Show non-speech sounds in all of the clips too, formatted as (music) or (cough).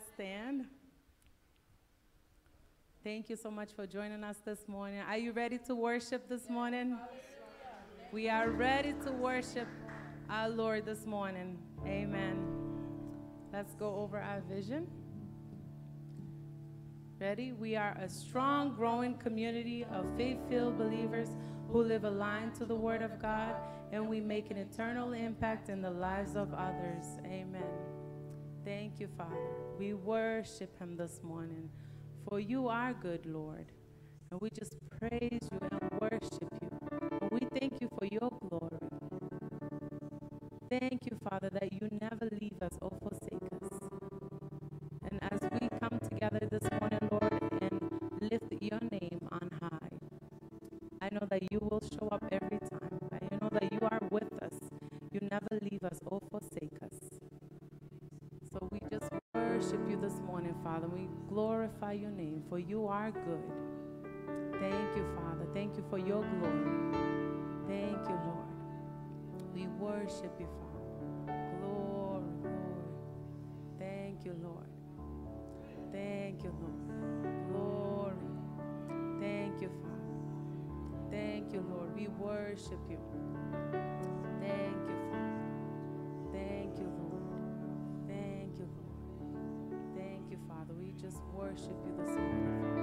Stand. Thank you so much for joining us this morning. Are you ready to worship this morning? We are ready to worship our Lord this morning. Amen. Let's go over our vision. Ready? We are a strong, growing community of faith filled believers who live aligned to the Word of God and we make an eternal impact in the lives of others. Amen. Thank you, Father. We worship Him this morning, for you are good, Lord. And we just praise you and worship you. And we thank you for your glory. Thank you, Father, that you never leave us or forsake us. And as we come together this morning, Lord, and lift your name worship you this morning, Father. We glorify your name, for you are good. Thank you, Father. Thank you for your glory. Thank you, Lord. We worship you, Father. Glory, glory. Thank you, Lord. Thank you, Lord. Glory. Thank you, Father. Thank you, Lord. We worship you. Thank you, just worship you this morning.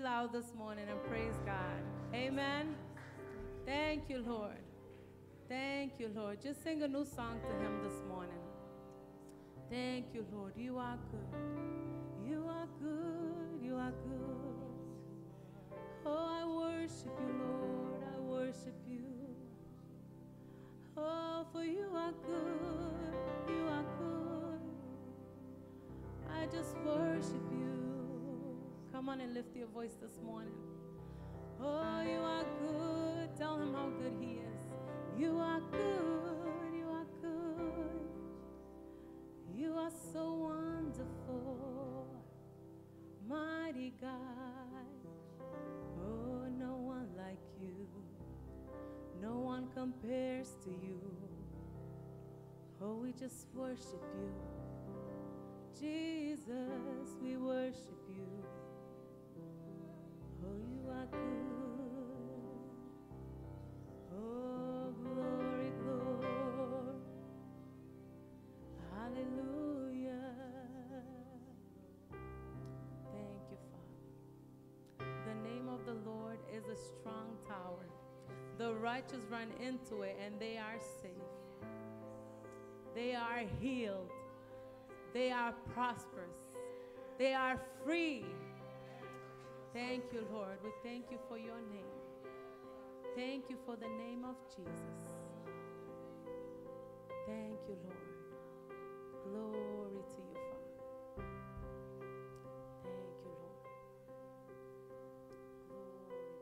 Loud this morning and praise God. Amen. Thank you, Lord. Thank you, Lord. Just sing a new song to Him this morning. Thank you, Lord. You are good. You are good. You are good. Oh, I worship you, Lord. I worship you. Oh, for you are good. You are good. I just worship you. Come on and lift your voice this morning. Oh, you are good. Tell him how good he is. You are good. You are good. You are so wonderful. Mighty God. Oh, no one like you. No one compares to you. Oh, we just worship you. Jesus, we worship you. A strong tower. The righteous run into it and they are safe. They are healed. They are prosperous. They are free. Thank you, Lord. We thank you for your name. Thank you for the name of Jesus. Thank you, Lord. Glory to you, Father. Thank you, Lord. Glory,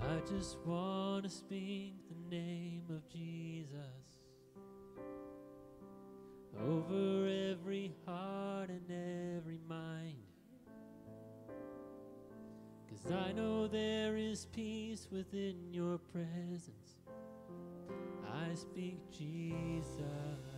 glory. I just want to speak the name of Jesus over every heart and every mind. Cause I know there is peace within your presence. I speak Jesus.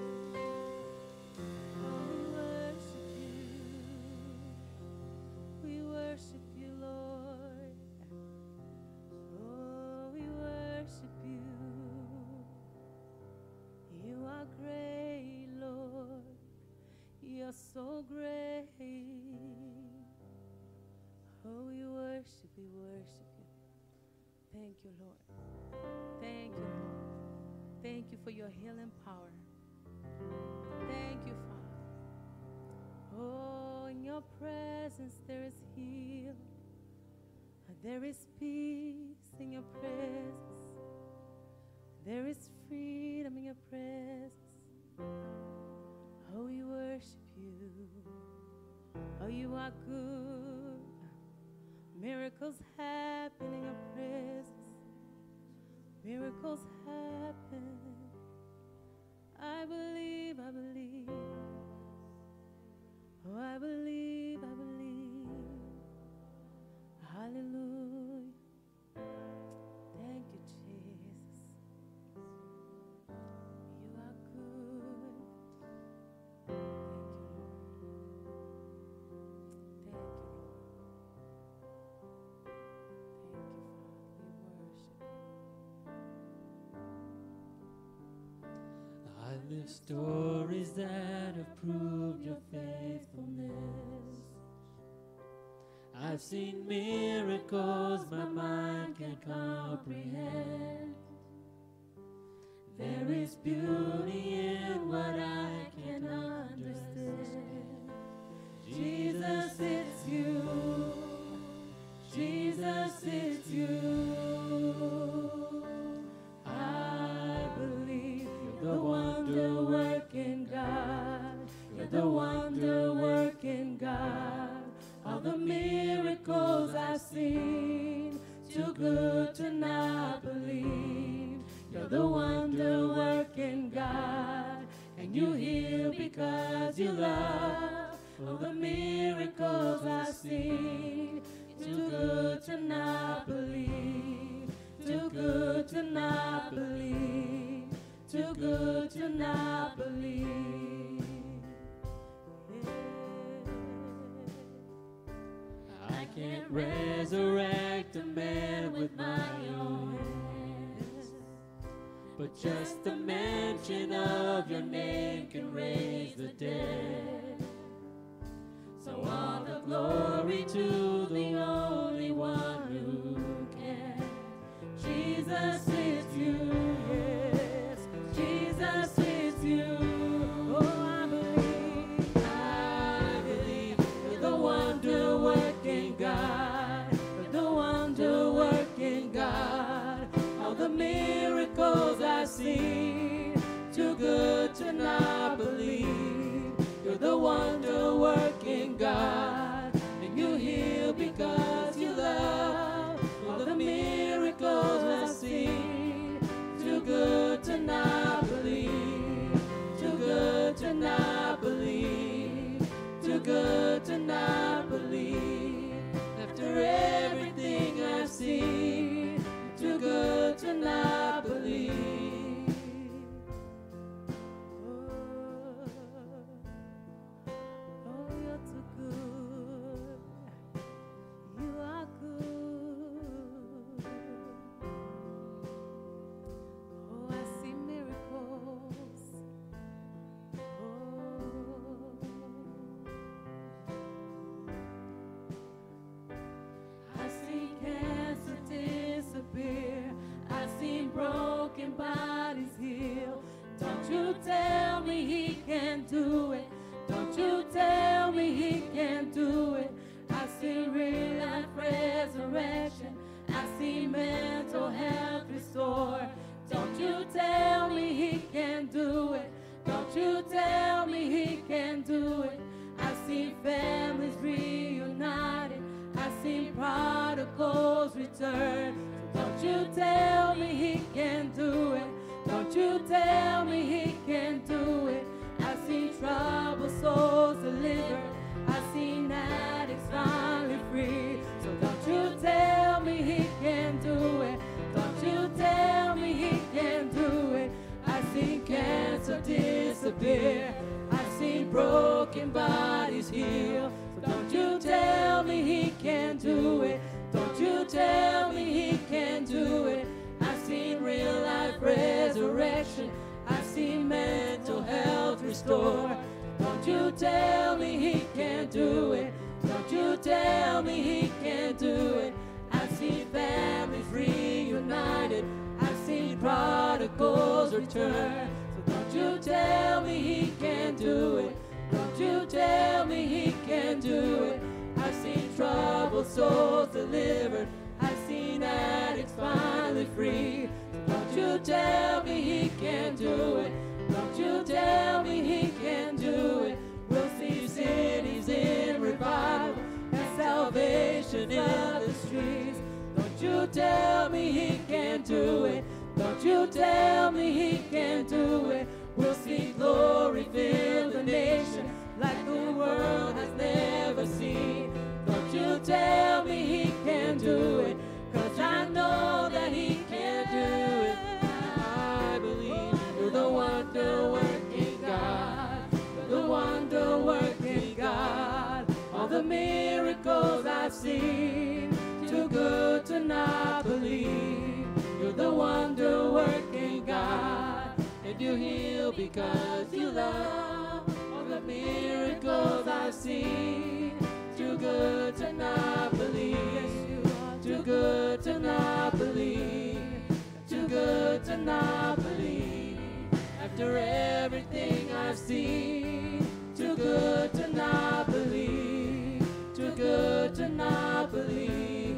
So great. Oh, we worship, we worship you. Thank you, Lord. Thank you, Lord. Thank you for your healing power. Thank you, Father. Oh, in your presence there is healing. There is peace in your presence. There is freedom in your presence. Oh, we worship. Oh, you are good. Miracles happen in your presence. Miracles happen. I believe, I believe. Oh, I believe, I believe. Hallelujah. Live stories that have proved your faithfulness. I've seen miracles my mind can't comprehend. There is beauty in what I can understand. Jesus, it's the miracles I've seen, too good to not believe. You're the wonder working God, and you heal because you love. All the miracles I've seen, too good to not believe. Too good to not believe. Too good to not believe. Can't resurrect a man with my own hands. But just the mention of your name can raise the dead. So all the glory to the only one who can. Jesus the wonder working God. And you heal because you love. All the miracles I see, too good to not believe, too good to not believe, too good to not believe. After everything I've seen, too good to not Bye. Good to not believe. After everything I've seen, too good to not believe. Too good to not believe.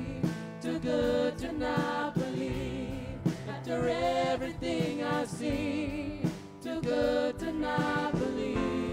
Too good to not believe. After everything I've seen, too good to not believe.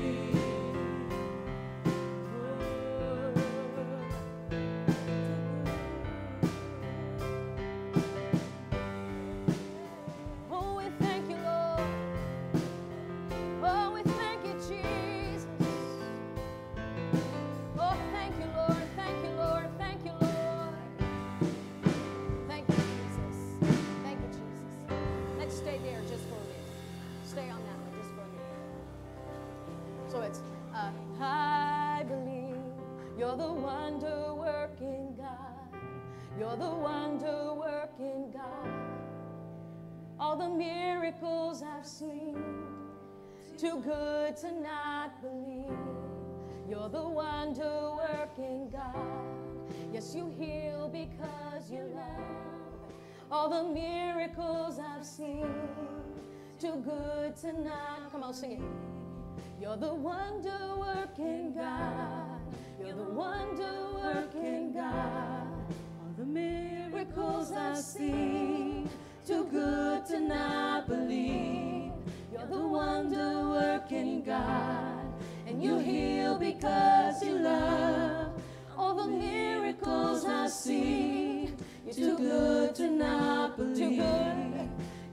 You're the wonder working God. You're the wonder working God all the miracles I've seen. Too good to not believe. You're the wonder working God. Yes, you heal because you love. All the miracles I've seen. Too good to not. Come on, sing it. You're the wonder working God. You're the wonder working God. All the miracles I've seen, too good to not believe. You're the wonder working God, and you heal because you love. All the miracles I've seen, you're too good to not believe.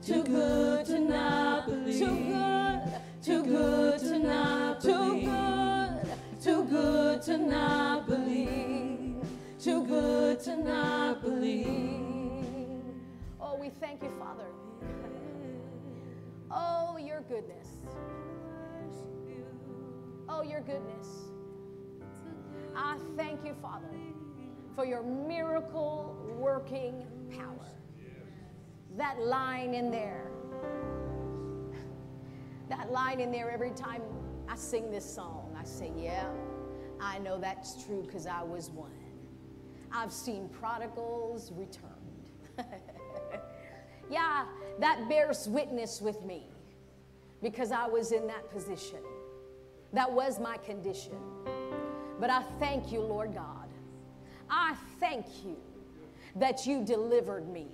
Too good Too to not believe. Too good. Too good to not Too believe. good. Too good to not believe. Too good to not believe. Oh, we thank you, Father. Oh, your goodness. Oh, your goodness. I thank you, Father, for your miracle working power. That line in there. That line in there every time I sing this song, I say, Yeah, I know that's true because I was one. I've seen prodigals returned. (laughs) yeah, that bears witness with me because I was in that position. That was my condition. But I thank you, Lord God. I thank you that you delivered me.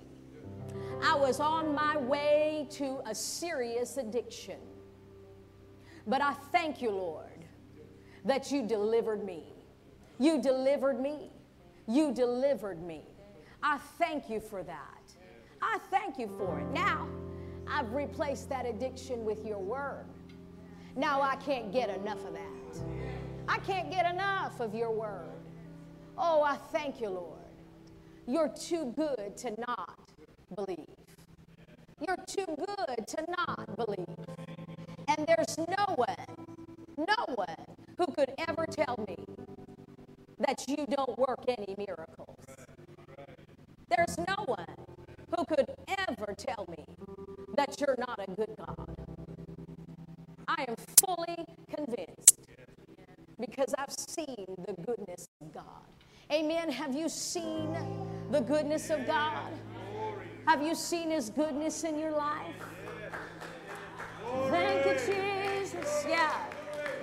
I was on my way to a serious addiction. But I thank you, Lord, that you delivered me. You delivered me. You delivered me. I thank you for that. I thank you for it. Now, I've replaced that addiction with your word. Now I can't get enough of that. I can't get enough of your word. Oh, I thank you, Lord. You're too good to not believe. You're too good to not believe. And there's no one, no one who could ever tell me that you don't work any miracles. There's no one who could ever tell me that you're not a good God. I am fully convinced because I've seen the goodness of God. Amen. Have you seen the goodness of God? Have you seen His goodness in your life? Thank you, Jesus. Yeah.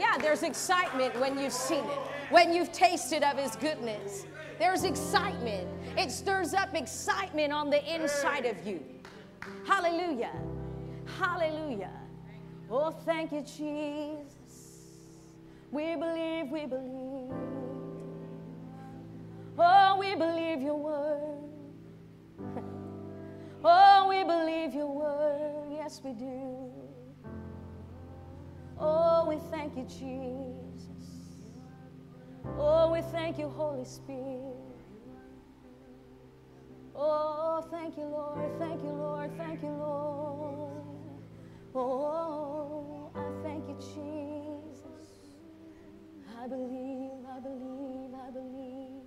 Yeah, there's excitement when you've seen it, when you've tasted of His goodness. There's excitement. It stirs up excitement on the inside of you. Hallelujah. Hallelujah. Oh, thank you, Jesus. We believe, we believe. Oh, we believe your word. (laughs) Oh, we believe your word. Yes, we do. Oh, we thank you, Jesus. Oh, we thank you, Holy Spirit. Oh, thank you, Lord. Thank you, Lord. Thank you, Lord. Oh, I thank you, Jesus. I believe, I believe, I believe.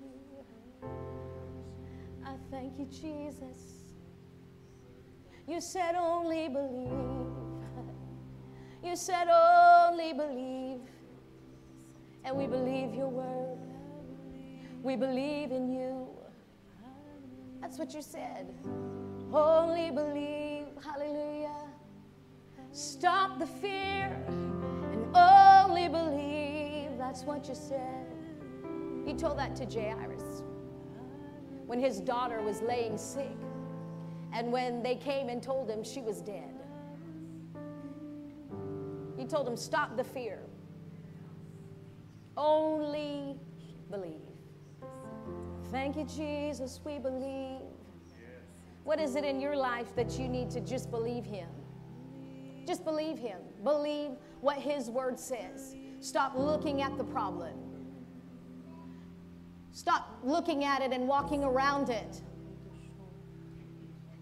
I thank you, Jesus. You said only believe. You said only believe. And we believe your word. We believe in you. That's what you said. Only believe. Hallelujah. Stop the fear and only believe. That's what you said. He told that to Jairus when his daughter was laying sick and when they came and told him she was dead. He told him, Stop the fear. Only believe. Thank you, Jesus. We believe. What is it in your life that you need to just believe Him? Just believe Him. Believe what His Word says. Stop looking at the problem. Stop looking at it and walking around it,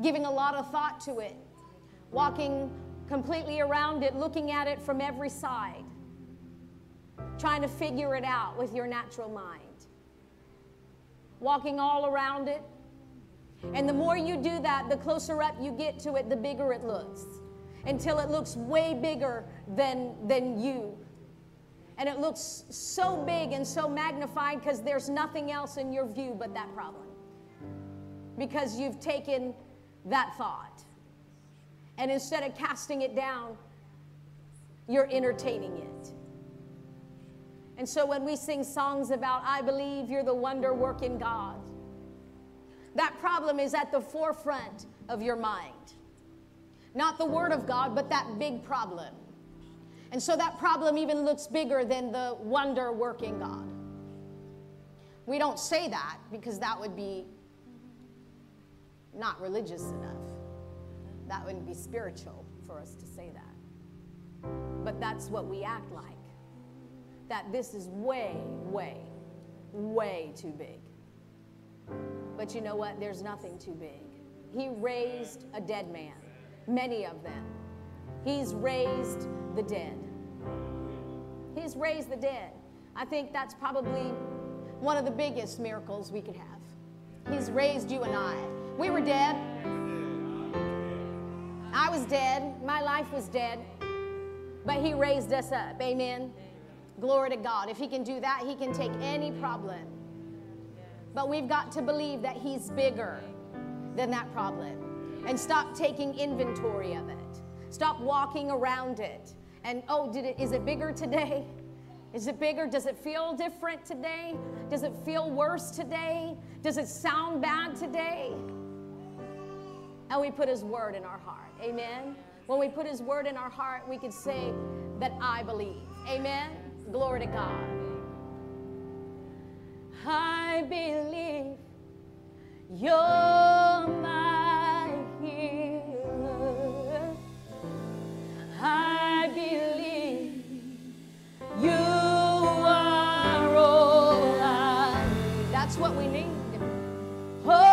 giving a lot of thought to it, walking completely around it, looking at it from every side, trying to figure it out with your natural mind, walking all around it. And the more you do that, the closer up you get to it, the bigger it looks until it looks way bigger than, than you. And it looks so big and so magnified because there's nothing else in your view but that problem. Because you've taken that thought. And instead of casting it down, you're entertaining it. And so when we sing songs about, I believe you're the wonder working God, that problem is at the forefront of your mind. Not the Word of God, but that big problem. And so that problem even looks bigger than the wonder working God. We don't say that because that would be not religious enough. That wouldn't be spiritual for us to say that. But that's what we act like. That this is way, way, way too big. But you know what? There's nothing too big. He raised a dead man, many of them. He's raised the dead. He's raised the dead. I think that's probably one of the biggest miracles we could have. He's raised you and I. We were dead. I was dead. My life was dead. But He raised us up. Amen. Glory to God. If He can do that, He can take any problem. But we've got to believe that He's bigger than that problem and stop taking inventory of it. Stop walking around it. And oh, did it is it bigger today? Is it bigger? Does it feel different today? Does it feel worse today? Does it sound bad today? and we put His word in our heart. Amen. When we put His word in our heart, we can say that I believe. Amen. Glory to God. I believe you're my healer. I believe you are all I need. That's what we need. Oh,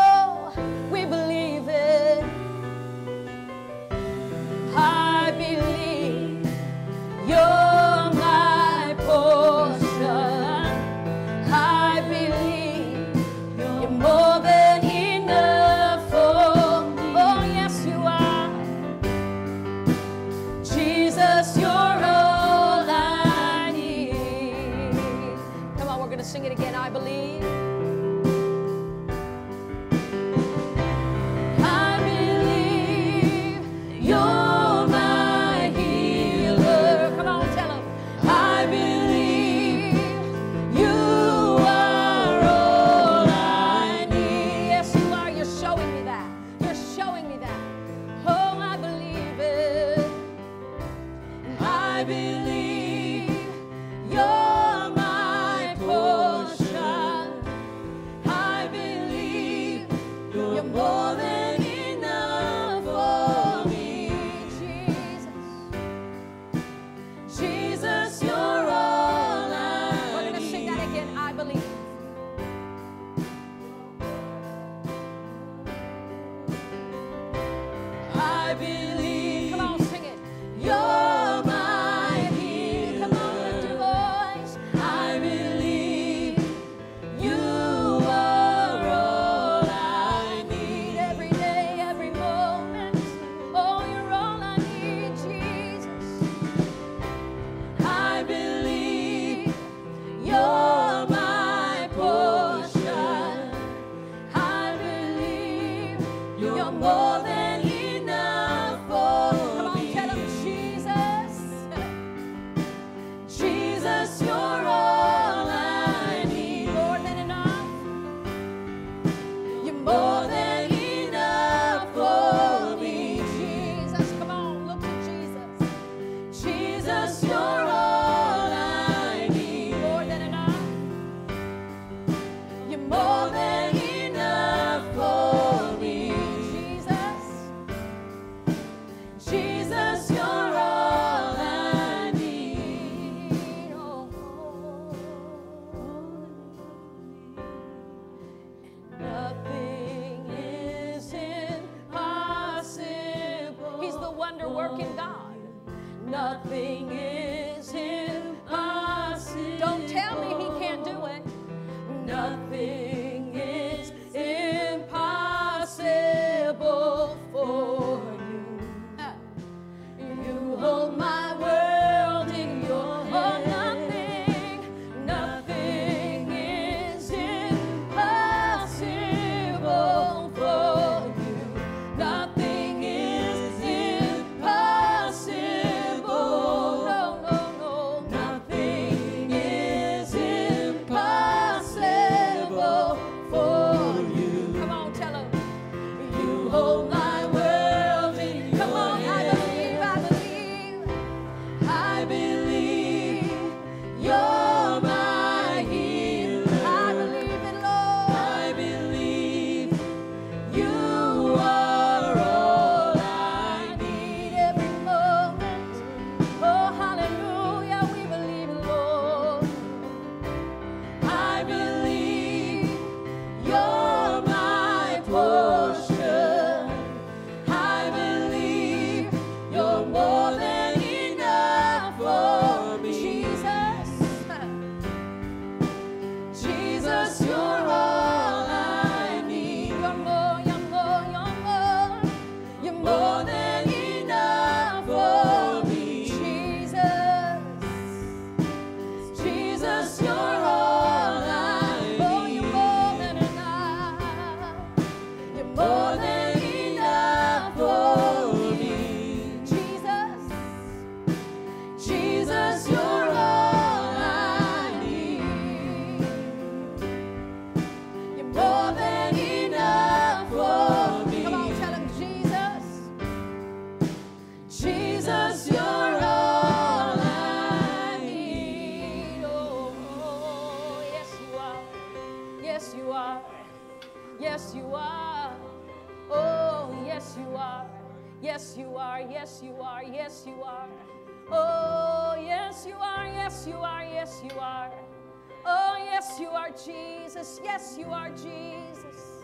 Are Jesus.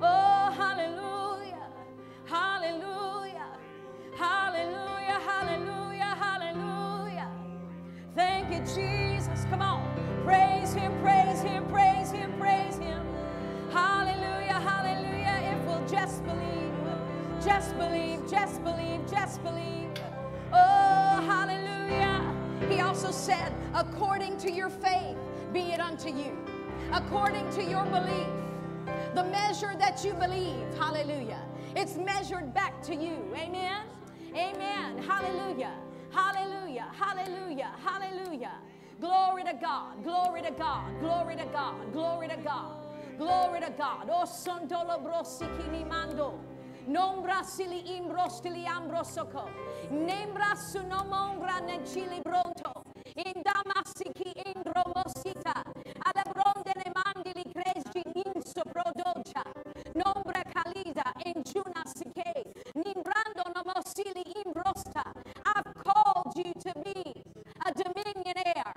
Oh, hallelujah. Hallelujah. Hallelujah. Hallelujah. Hallelujah. Thank you, Jesus. Come on. Praise Him, praise Him, praise Him, praise Him. Hallelujah. Hallelujah. If we'll just believe, just believe, just believe, just believe. Oh, hallelujah. He also said, according to your faith, be it unto you. According to your belief, the measure that you believe, hallelujah, it's measured back to you. Amen. Amen. Hallelujah. Hallelujah. Hallelujah. Hallelujah. Glory to God. Glory to God. Glory to God. Glory to God. Glory to God. Oh, Santolo Brosikini Mando. Nombra sili imbrostili ambrosoko. Nembra sunomongra nechili bronto. Indamasiki indromosita. Alebronde ne mandili cresi inso prodocia. Nombra calida injuna sike. Nimbrando nomosili imbrosta. I've called you to be a dominionaire.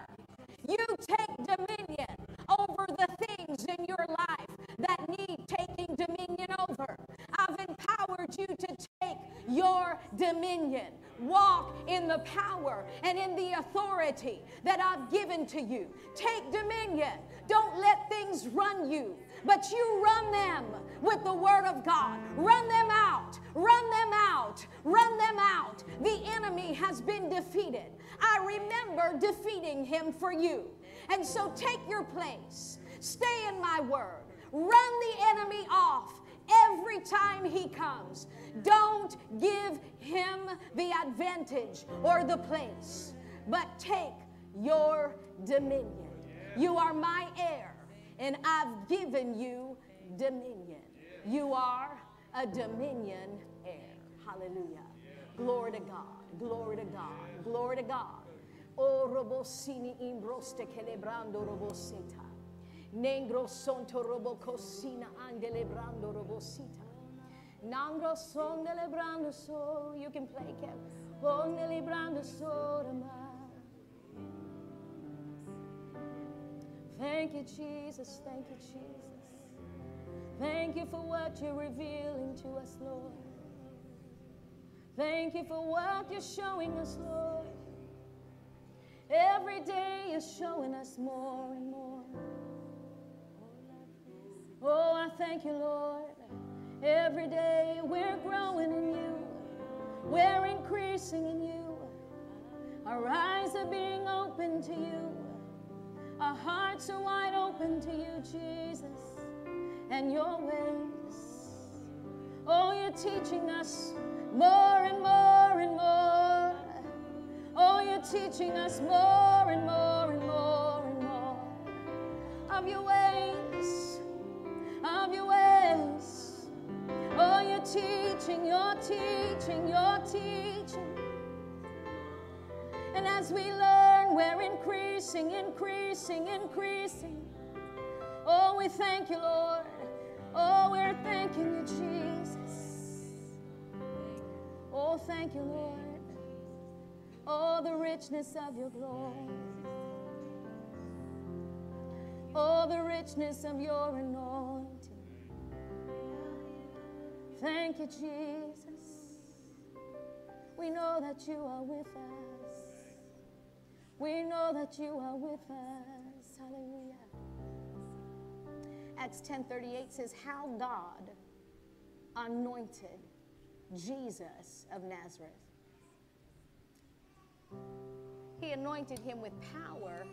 You take dominion over the things in your life that need taking dominion over. I've empowered you to take dominion. Walk in the power and in the authority that I've given to you. Take dominion. Don't let things run you, but you run them with the Word of God. Run them out. Run them out. Run them out. The enemy has been defeated. I remember defeating him for you. And so take your place. Stay in my word. Run the enemy off every time he comes. Don't give him the advantage or the place, but take your dominion. You are my heir, and I've given you dominion. You are a dominion heir. Hallelujah. Glory to God. Glory to God. Glory to God. Oh, o robosini imbroste celebrando. Negro sonto robocosina andelebrando robosita. Nangro son celebrando so. You can play, Kev. Oh, celebrando so. Thank you, Jesus. Thank you, Jesus. Thank you for what you're revealing to us, Lord. Thank you for what you're showing us, Lord. Every day you're showing us more and more. Oh, I thank you, Lord. Every day we're growing in you, we're increasing in you. Our eyes are being open to you, our hearts are wide open to you, Jesus, and your ways. Oh, you're teaching us more and more and more. Oh, you're teaching us more and more and more and more of your ways, of your ways. Oh, you're teaching, you're teaching, you're teaching. And as we learn, we're increasing, increasing, increasing. Oh, we thank you, Lord. Oh, we're thanking you, Jesus. Oh, thank you, Lord. Oh, the richness of your glory. Oh, the richness of your anointing. Thank you, Jesus. We know that you are with us. We know that you are with us. Hallelujah. Acts 10:38 says how God anointed Jesus of Nazareth. He anointed him with power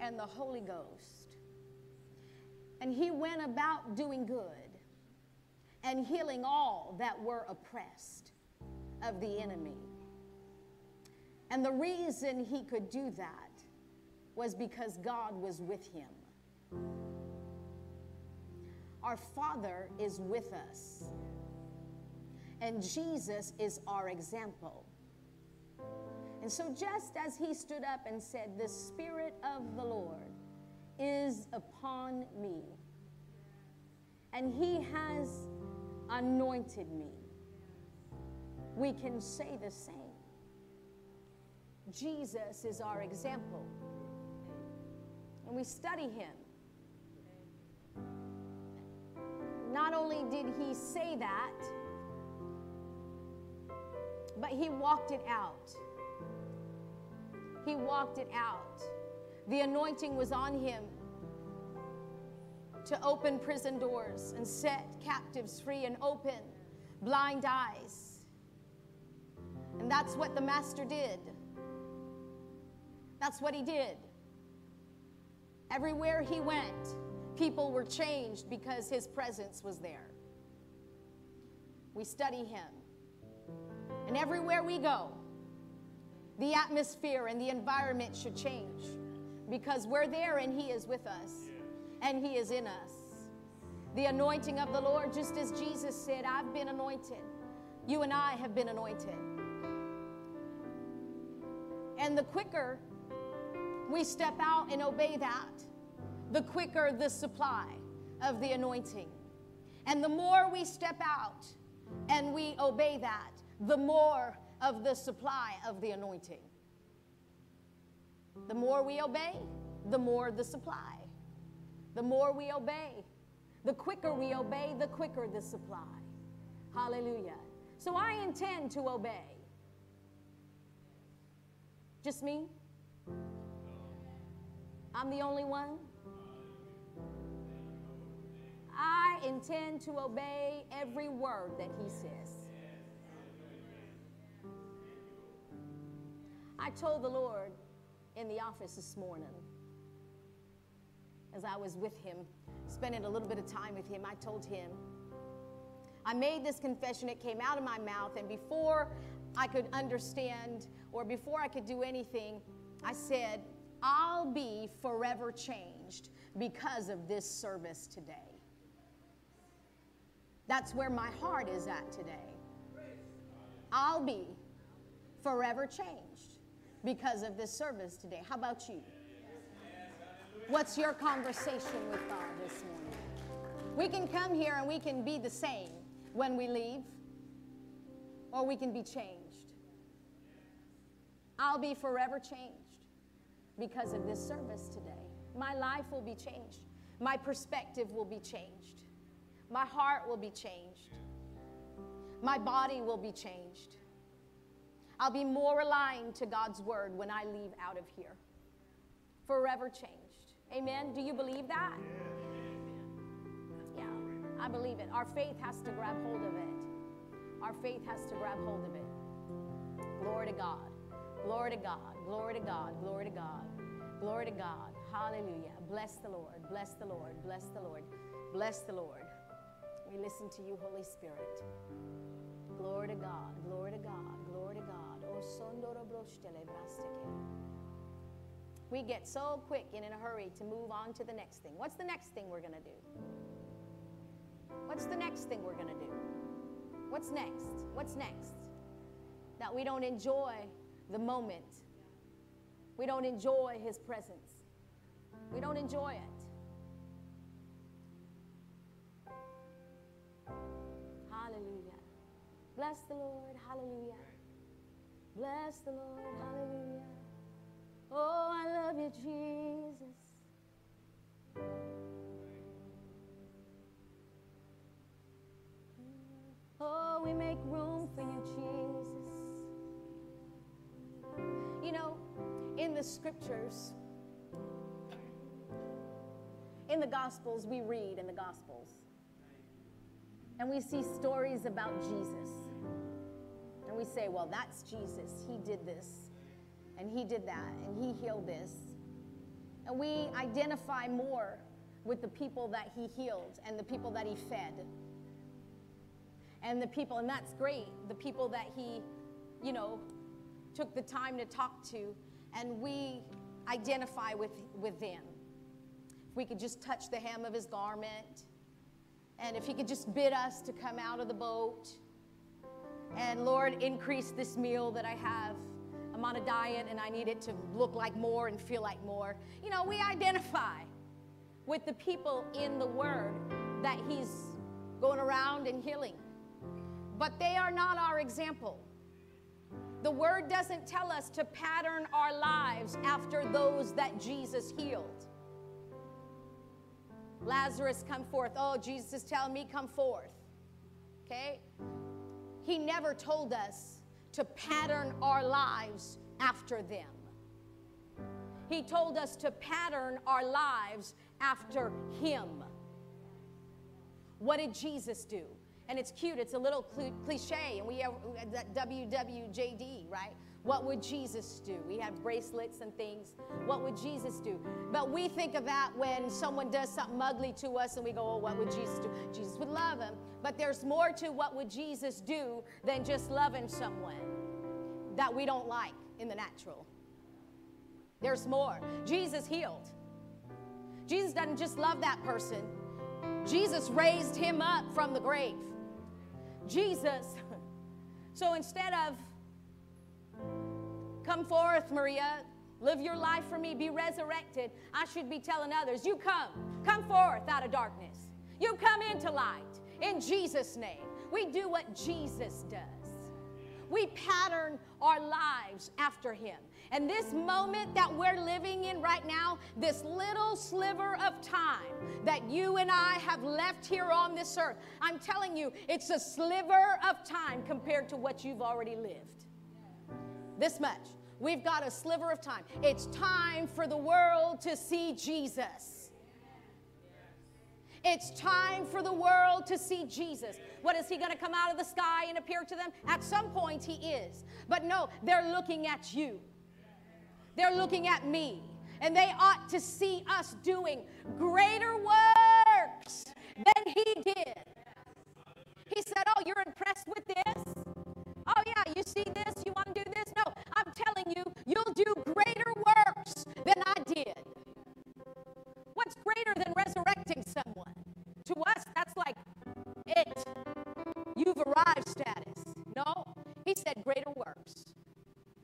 and the Holy Ghost. And he went about doing good and healing all that were oppressed of the enemy. And the reason he could do that was because God was with him. Our Father is with us, and Jesus is our example. And so, just as he stood up and said, The Spirit of the Lord is upon me, and he has anointed me. we can say the same. Jesus is our example. And we study him. Not only did he say that, but he walked it out. He walked it out. The anointing was on him to open prison doors and set captives free and open blind eyes. And that's what the master did. That's what he did. Everywhere he went, people were changed because his presence was there. We study him. And everywhere we go, the atmosphere and the environment should change because we're there and he is with us and he is in us. The anointing of the Lord, just as Jesus said, I've been anointed. You and I have been anointed. And the quicker we step out and obey that, the quicker the supply of the anointing. And the more we step out and we obey that, the more of the supply of the anointing. The more we obey, the more the supply. The more we obey, the quicker we obey, the quicker the supply. Hallelujah. So I intend to obey. Just me? I'm the only one? I intend to obey every word that he says. I told the Lord in the office this morning, as I was with him, spending a little bit of time with him, I told him, I made this confession, it came out of my mouth, and before I could understand or before I could do anything, I said, I'll be forever changed because of this service today. That's where my heart is at today. I'll be forever changed because of this service today. How about you? What's your conversation with God this morning? We can come here and we can be the same when we leave, or we can be changed. I'll be forever changed because of this service today. My life will be changed, my perspective will be changed, my heart will be changed, my body will be changed. I'll be more aligned to God's word when I leave out of here. Forever changed. Amen. Do you believe that? Yeah, I believe it. Our faith has to grab hold of it. Our faith has to grab hold of it. Glory to God. Glory to God. Glory to God. Glory to God. Glory to God. Hallelujah. Bless the Lord. Bless the Lord. Bless the Lord. Bless the Lord. We listen to you, Holy Spirit. Glory to God. Glory to God. We get so quick and in a hurry to move on to the next thing. What's the next thing we're going to do? What's the next thing we're going to do? What's next? What's next? That we don't enjoy the moment. We don't enjoy His presence. We don't enjoy it. Hallelujah. Bless the Lord. Hallelujah. Bless the Lord. Hallelujah. Oh, I love you, Jesus. Oh, we make room for you, Jesus. You know, in the scriptures, in the Gospels, we read in the Gospels, and we see stories about Jesus. We say, well, that's Jesus. He did this, and he did that, and he healed this. And we identify more with the people that he healed and the people that he fed. And the people, and that's great, the people that he, you know, took the time to talk to, and we identify with, with them. If we could just touch the hem of his garment, and if he could just bid us to come out of the boat, and Lord, increase this meal that I have. I'm on a diet and I need it to look like more and feel like more. You know, we identify with the people in the Word that He's going around and healing. but they are not our example. The word doesn't tell us to pattern our lives after those that Jesus healed. Lazarus, come forth. Oh, Jesus is telling me, come forth. Okay? He never told us to pattern our lives after them. He told us to pattern our lives after Him. What did Jesus do? And it's cute, it's a little cliche, and we have that WWJD, right? What would Jesus do? We have bracelets and things. What would Jesus do? But we think of that when someone does something ugly to us and we go, oh, what would Jesus do? Jesus would love him. But there's more to what would Jesus do than just loving someone that we don't like in the natural. There's more. Jesus healed. Jesus doesn't just love that person, Jesus raised him up from the grave. Jesus. (laughs) So instead of come forth, Maria, live your life for me, be resurrected, I should be telling others, you come, come forth out of darkness. You come into light in Jesus' name. We do what Jesus does. We pattern our lives after him. And this moment that we're living in right now, this little sliver of time that you and I have left here on this earth, I'm telling you, it's a sliver of time compared to what you've already lived. This much. We've got a sliver of time. It's time for the world to see Jesus. It's time for the world to see Jesus. What is he going to come out of the sky and appear to them? At some point, he is. But no, they're looking at you. They're looking at me. And they ought to see us doing greater works than he did. He said, Oh, you're impressed with this? Oh, yeah, you see this? You want to do this? Telling you, you'll do greater works than I did. What's greater than resurrecting someone? To us, that's like it. You've arrived status. No, he said greater works.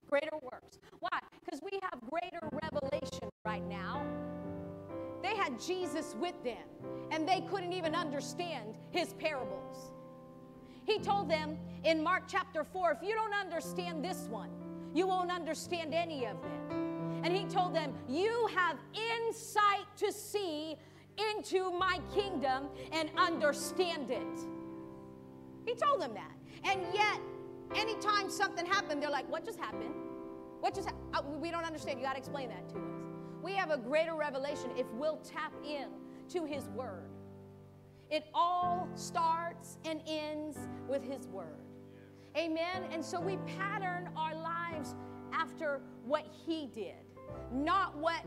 Greater works. Why? Because we have greater revelation right now. They had Jesus with them, and they couldn't even understand his parables. He told them in Mark chapter 4 if you don't understand this one, you won't understand any of them. And he told them, You have insight to see into my kingdom and understand it. He told them that. And yet, anytime something happened, they're like, What just happened? What just happened? Uh, we don't understand. You got to explain that to us. We have a greater revelation if we'll tap in to his word. It all starts and ends with his word. Amen. And so we pattern our lives after what he did, not what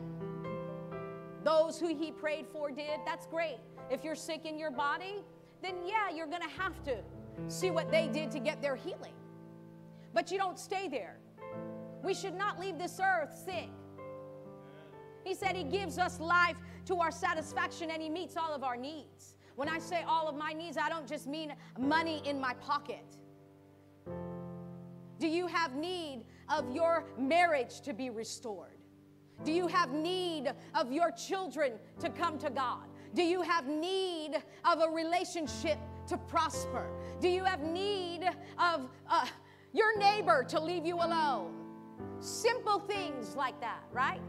those who he prayed for did. That's great. If you're sick in your body, then yeah, you're going to have to see what they did to get their healing. But you don't stay there. We should not leave this earth sick. He said he gives us life to our satisfaction and he meets all of our needs. When I say all of my needs, I don't just mean money in my pocket. Do you have need of your marriage to be restored? Do you have need of your children to come to God? Do you have need of a relationship to prosper? Do you have need of uh, your neighbor to leave you alone? Simple things like that, right?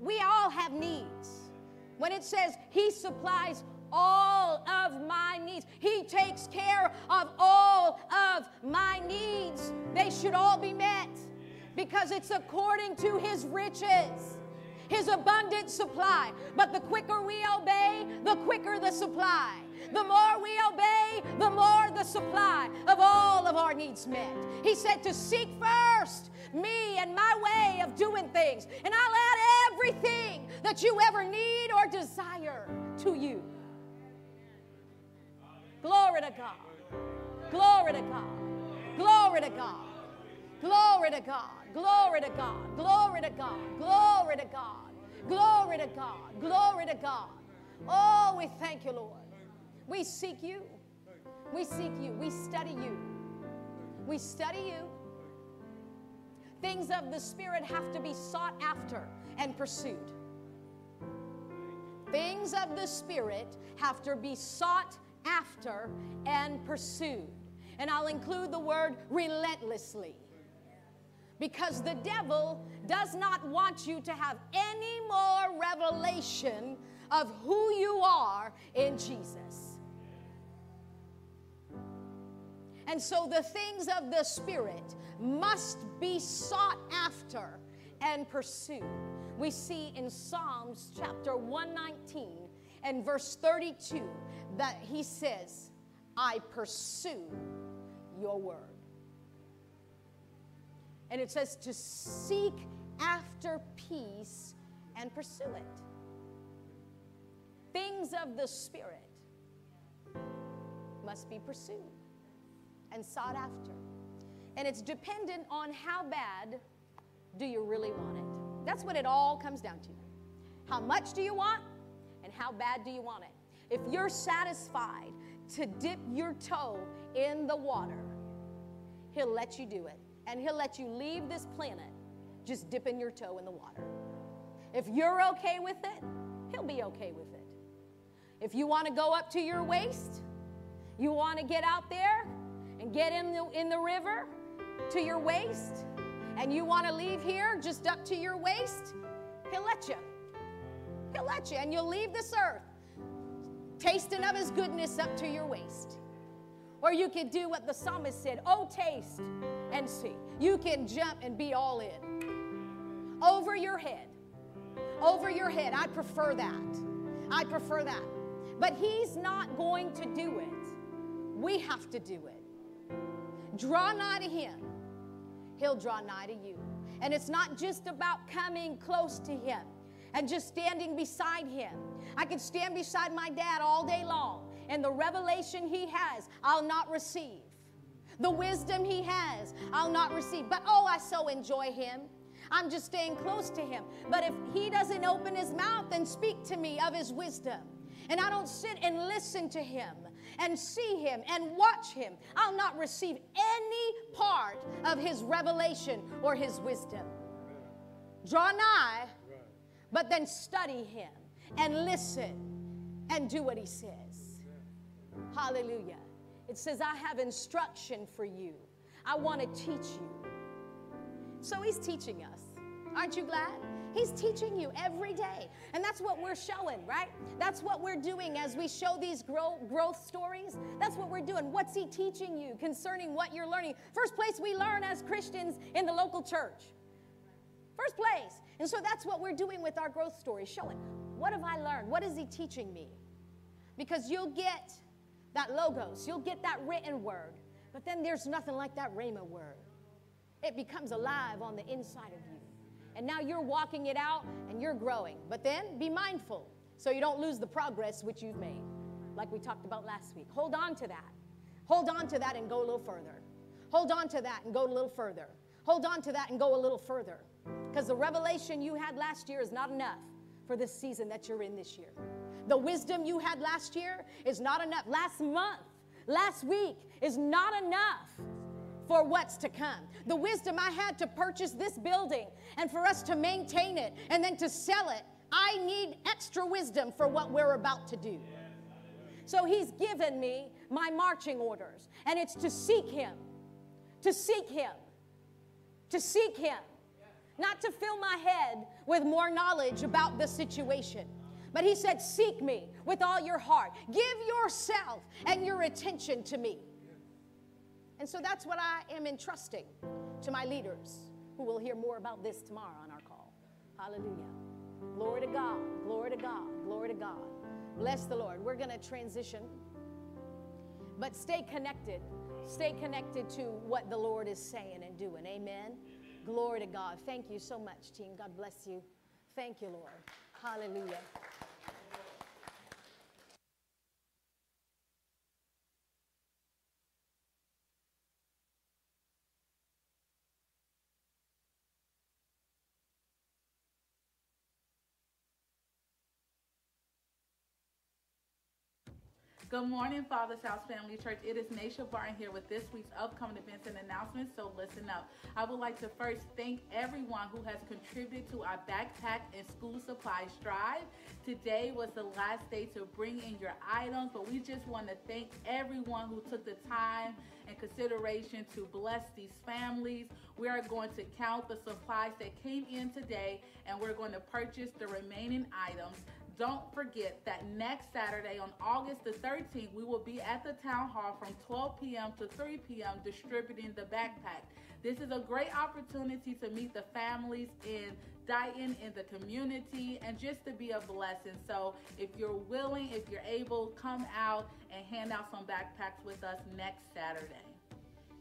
We all have needs. When it says He supplies all of my needs. He takes care of all of my needs. They should all be met because it's according to his riches, his abundant supply. But the quicker we obey, the quicker the supply. The more we obey, the more the supply of all of our needs met. He said to seek first me and my way of doing things, and I'll add everything that you ever need or desire to you. Glory to God. Glory to God. Glory to God. Glory to God. Glory to God. Glory to God. Glory to God. Glory to God. Glory to God. Oh, we thank you, Lord. We seek you. We seek you. We study you. We study you. Things of the Spirit have to be sought after and pursued. Things of the Spirit have to be sought after and pursued. And I'll include the word relentlessly. Because the devil does not want you to have any more revelation of who you are in Jesus. And so the things of the Spirit must be sought after and pursued. We see in Psalms chapter 119 and verse 32 that he says, I pursue your word. And it says to seek after peace and pursue it. Things of the Spirit must be pursued and sought after. And it's dependent on how bad do you really want it. That's what it all comes down to. How much do you want how bad do you want it? If you're satisfied to dip your toe in the water, He'll let you do it. And He'll let you leave this planet just dipping your toe in the water. If you're okay with it, He'll be okay with it. If you want to go up to your waist, you want to get out there and get in the, in the river to your waist, and you want to leave here just up to your waist, He'll let you. He'll let you, and you'll leave this earth tasting of His goodness up to your waist. Or you could do what the psalmist said oh, taste and see. You can jump and be all in. Over your head. Over your head. I prefer that. I prefer that. But He's not going to do it. We have to do it. Draw nigh to Him, He'll draw nigh to you. And it's not just about coming close to Him and just standing beside Him. I could stand beside my dad all day long, and the revelation He has, I'll not receive. The wisdom He has, I'll not receive. But oh, I so enjoy Him. I'm just staying close to Him. But if He doesn't open His mouth and speak to me of His wisdom, and I don't sit and listen to Him, and see him and watch him, I'll not receive any part of his revelation or his wisdom. Draw nigh, but then study him and listen and do what he says. Hallelujah. It says, I have instruction for you. I want to teach you. So he's teaching us. Aren't you glad? He's teaching you every day. And that's what we're showing, right? That's what we're doing as we show these grow, growth stories. That's what we're doing. What's He teaching you concerning what you're learning? First place we learn as Christians in the local church. First place. And so that's what we're doing with our growth story, showing what have I learned? What is He teaching me? Because you'll get that logos, you'll get that written word, but then there's nothing like that Rhema word. It becomes alive on the inside of you and now you're walking it out and you're growing. But then be mindful so you don't lose the progress which you've made, like we talked about last week. Hold on to that. Hold on to that and go a little further. Hold on to that and go a little further. Hold on to that and go a little further. Because the revelation you had last year is not enough for this season that you're in this year. The wisdom you had last year is not enough. Last month, last week is not enough for what's to come. The wisdom I had to purchase this building and for us to maintain it and then to sell it, I need extra wisdom for what we're about to do. So he's given me my marching orders, and it's to seek him, to seek him, to seek him, not to fill my head with more knowledge about the situation. But he said, Seek me with all your heart. Give yourself and your attention to me. And so that's what I am entrusting to my leaders, who will hear more about this tomorrow on our call. Hallelujah. Glory to God, glory to God, glory to God. Bless the Lord. We're going to transition, but stay connected. Stay connected to what the Lord is saying and doing. Amen. Glory to God. Thank you so much, team. God bless you. Thank you, Lord. Hallelujah. Good morning, Father's House Family Church. It is Nasha Barton here with this week's upcoming events and announcements, so listen up. I would like to first thank everyone who has contributed to our backpack and school supplies drive. Today was the last day to bring in your items, but we just want to thank everyone who took the time and consideration to bless these families. We are going to count the supplies that came in today and we're going to purchase the remaining items. Don't forget that next Saturday on August the 13th, we will be at the town hall from 12 p.m. to 3 p.m. distributing the backpack. This is a great opportunity to meet the families in Dighton in the community and just to be a blessing. So if you're willing, if you're able, come out and hand out some backpacks with us next Saturday.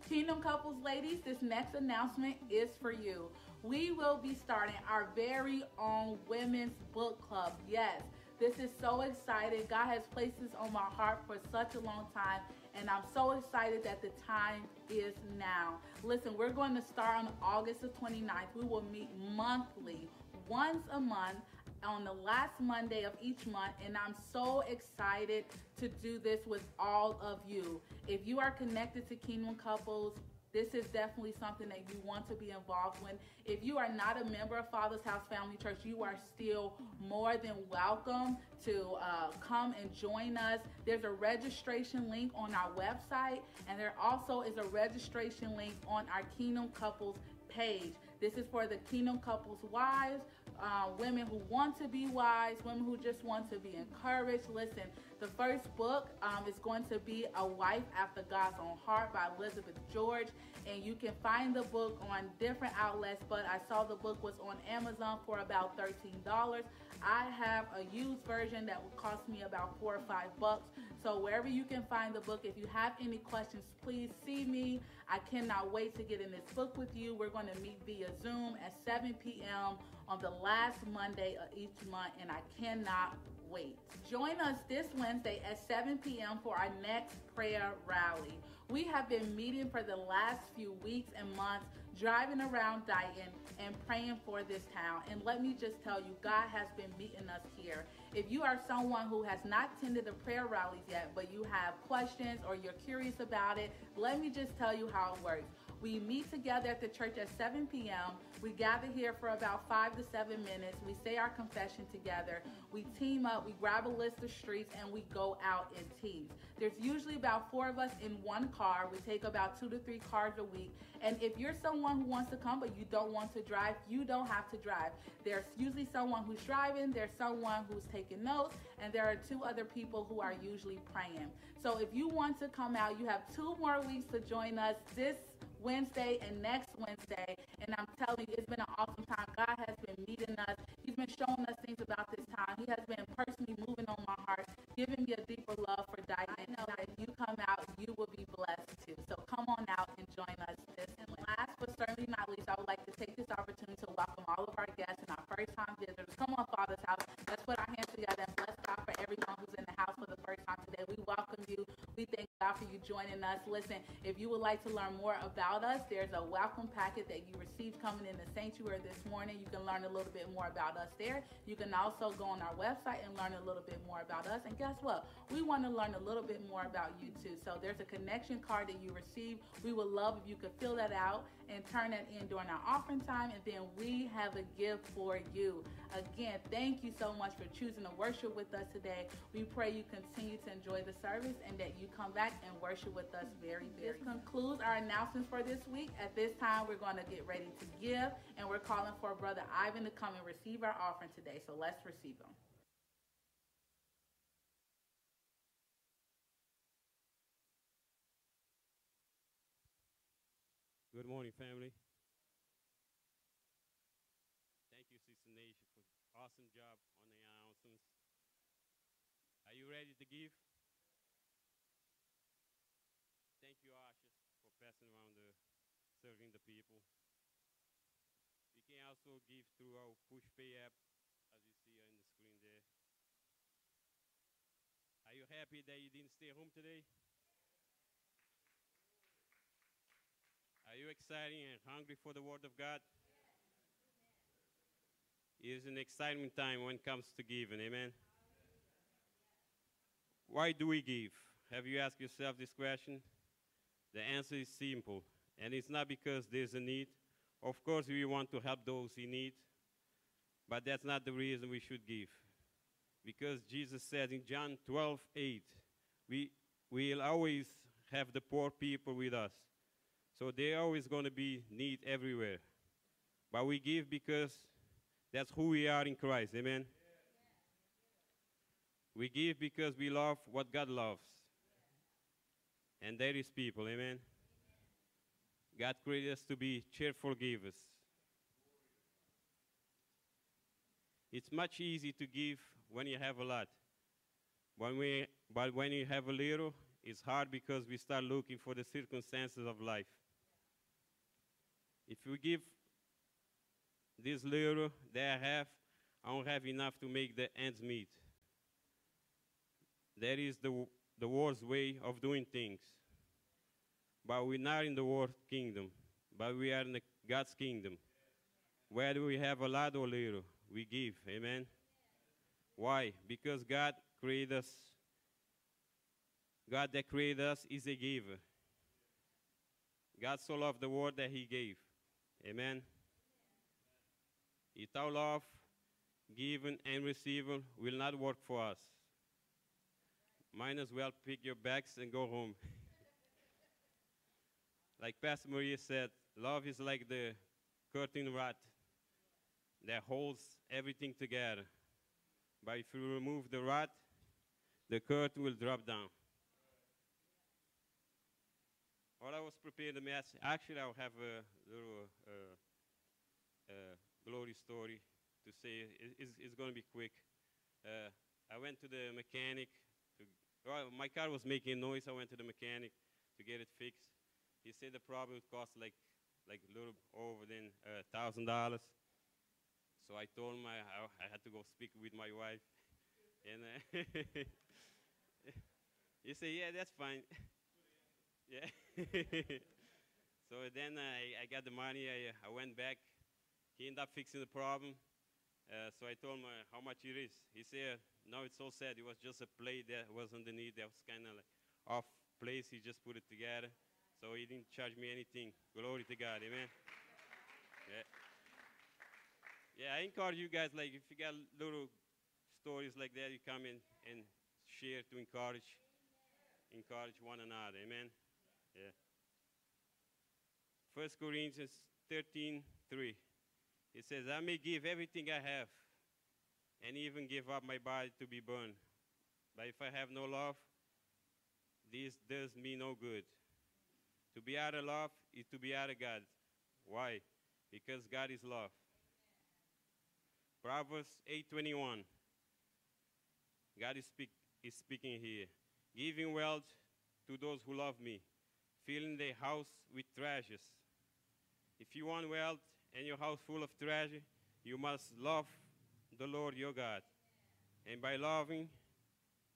Kingdom Couples ladies, this next announcement is for you. We will be starting our very own women's book club. Yes, this is so exciting. God has placed this on my heart for such a long time, and I'm so excited that the time is now. Listen, we're going to start on August the 29th. We will meet monthly, once a month on the last Monday of each month, and I'm so excited to do this with all of you. If you are connected to Kingdom Couples, this is definitely something that you want to be involved in. If you are not a member of Father's House Family Church, you are still more than welcome to uh, come and join us. There's a registration link on our website, and there also is a registration link on our Kingdom Couples page. This is for the Kingdom Couples wives, uh, women who want to be wise, women who just want to be encouraged. Listen, the first book um, is going to be A Wife After God's Own Heart by Elizabeth George. And you can find the book on different outlets, but I saw the book was on Amazon for about $13. I have a used version that would cost me about four or five bucks. So wherever you can find the book, if you have any questions, please see me. I cannot wait to get in this book with you. We're going to meet via Zoom at 7 p.m. on the last Monday of each month, and I cannot wait. Join us this Wednesday at 7 p.m. for our next prayer rally. We have been meeting for the last few weeks and months, driving around Dighton and praying for this town. And let me just tell you, God has been meeting us here. If you are someone who has not attended the prayer rallies yet, but you have questions or you're curious about it, let me just tell you how it works. We meet together at the church at 7 p.m. We gather here for about five to seven minutes. We say our confession together. We team up, we grab a list of streets, and we go out in teams. There's usually about four of us in one car. We take about two to three cars a week. And if you're someone who wants to come but you don't want to drive, you don't have to drive. There's usually someone who's driving, there's someone who's taking notes, and there are two other people who are usually praying. So if you want to come out, you have two more weeks to join us this Wednesday and next Wednesday. And I'm telling you, it's been an awesome time. God has been meeting us. He's been showing us things about this time. He has been personally moving on my heart, giving me a deeper love for Dighton. I know that if you come out, you will be blessed too. So come on out and join us this. And last but certainly not least, I would like to take this opportunity to welcome all of our guests and our first time visitors. Come on, Father's House. Let's put our hands together and bless God for everyone who's in the house for the first time today. We welcome you. We thank God for you joining us. Listen, if you would like to learn more about us, there's a welcome packet that you received coming in the sanctuary this morning. You can learn a little bit more about us there. You can also go on our website and learn a little bit more about us. And guess what? We want to learn a little bit more about you too. So there's a connection card that you receive. We would love if you could fill that out and turn that in during our offering time. And then we have a gift for you. Again, thank you so much for choosing to worship with us today. We pray you continue to enjoy the service and that you come back and worship with us very, very. This concludes our announcements for this week. At this time, we're going to get ready to give, and we're calling for Brother Ivan to come and receive our offering today. So let's receive him. Good morning, family. Thank you, Sister Nasha, for awesome job on the announcements. Are you ready to give? Thank you, Asha, for passing around the serving the people. You can also give through our Pushpay app, as you see on the screen there. Are you happy that you didn't stay home today? Are you excited and hungry for the Word of God? It is an exciting time when it comes to giving, amen? Why do we give? Have you asked yourself this question? The answer is simple, and it's not because there's a need. Of course, we want to help those in need, but that's not the reason we should give. Because Jesus said in John 12, 8, we will always have the poor people with us. So they're always going to be need everywhere. But we give because that's who we are in Christ. Amen. We give because we love what God loves. And there is people. Amen. God created us to be cheerful givers. It's much easier to give when you have a lot. When we, but when you have a little, it's hard because we start looking for the circumstances of life. If we give this little that I have, I don't have enough to make the ends meet. That is the, the world's way of doing things. But we're not in the world kingdom, but we are in God's kingdom. Whether we have a lot or little, we give. Amen. Why? Because God created us. God that created us is a giver. God so loved the world that he gave. Amen. Without love, given and receiving will not work for us. Might as well pick your bags and go home. (laughs) like Pastor Maria said, love is like the curtain rod that holds everything together. But if you remove the rod, the curtain will drop down. While I was preparing the message, actually, I'll have a little uh, uh, glory story to say. It, it's, it's going to be quick. Uh, I went to the mechanic. To, well, my car was making noise. I went to the mechanic to get it fixed. He said the problem cost like like a little over than a thousand dollars. So I told him I, had to go speak with my wife, (laughs) and uh, (laughs) he said, "Yeah, that's fine." (laughs) yeah. so then I, I got the money. I, I went back. He ended up fixing the problem. Uh, so I told him uh, how much it is. He said, "No, it's so sad. It was just a plate that was underneath. That was kind of like off place. He just put it together. So he didn't charge me anything. Glory to God. Amen." Yeah. Yeah, I encourage you guys, like, if you got little stories like that, you come in and share to encourage, encourage one another. Amen? Yeah. First Corinthians 13, 3. It says, I may give everything I have and even give up my body to be burned. But if I have no love, this does me no good. To be out of love is to be out of God. Why? Because God is love. Proverbs 8:21. God is, speak, is speaking here. Giving wealth to those who love me, filling their house with treasures. If you want wealth and your house full of treasure, you must love the Lord your God. And by loving,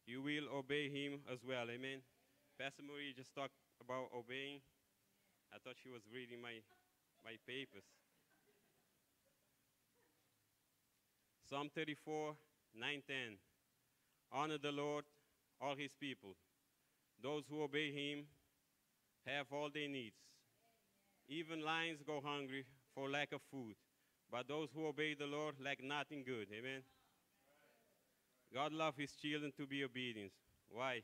you will obey him as well. Amen. Pastor Marie just talked about obeying. I thought she was reading my, my papers. Psalm 34, 9, 10. Honor the Lord, all his people. Those who obey him have all their needs. Even lions go hungry for lack of food, but those who obey the Lord lack nothing good. Amen. God loves his children to be obedient. Why?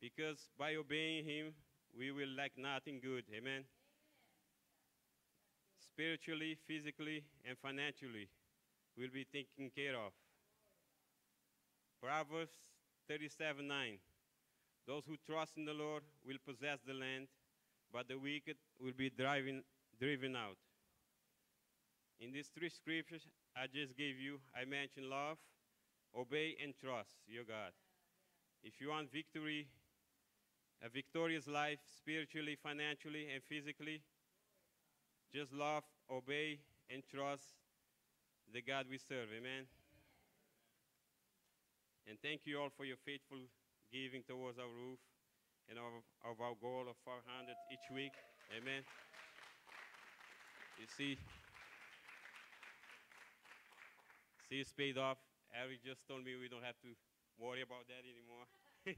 Because by obeying him, we will lack nothing good. Amen. Spiritually, physically, and financially, will be taken care of. Proverbs 37 9. Those who trust in the Lord will possess the land, but the wicked will be driven, driven out. In these three scriptures I just gave you, I mentioned love, obey, and trust your God. If you want victory, a victorious life spiritually, financially, and physically, just love, obey, and trust the God we serve. Amen. And thank you all for your faithful giving towards our roof and of, of our goal of 400 each week. Amen. You see, see, it's paid off. Eric just told me we don't have to worry about that anymore. (laughs)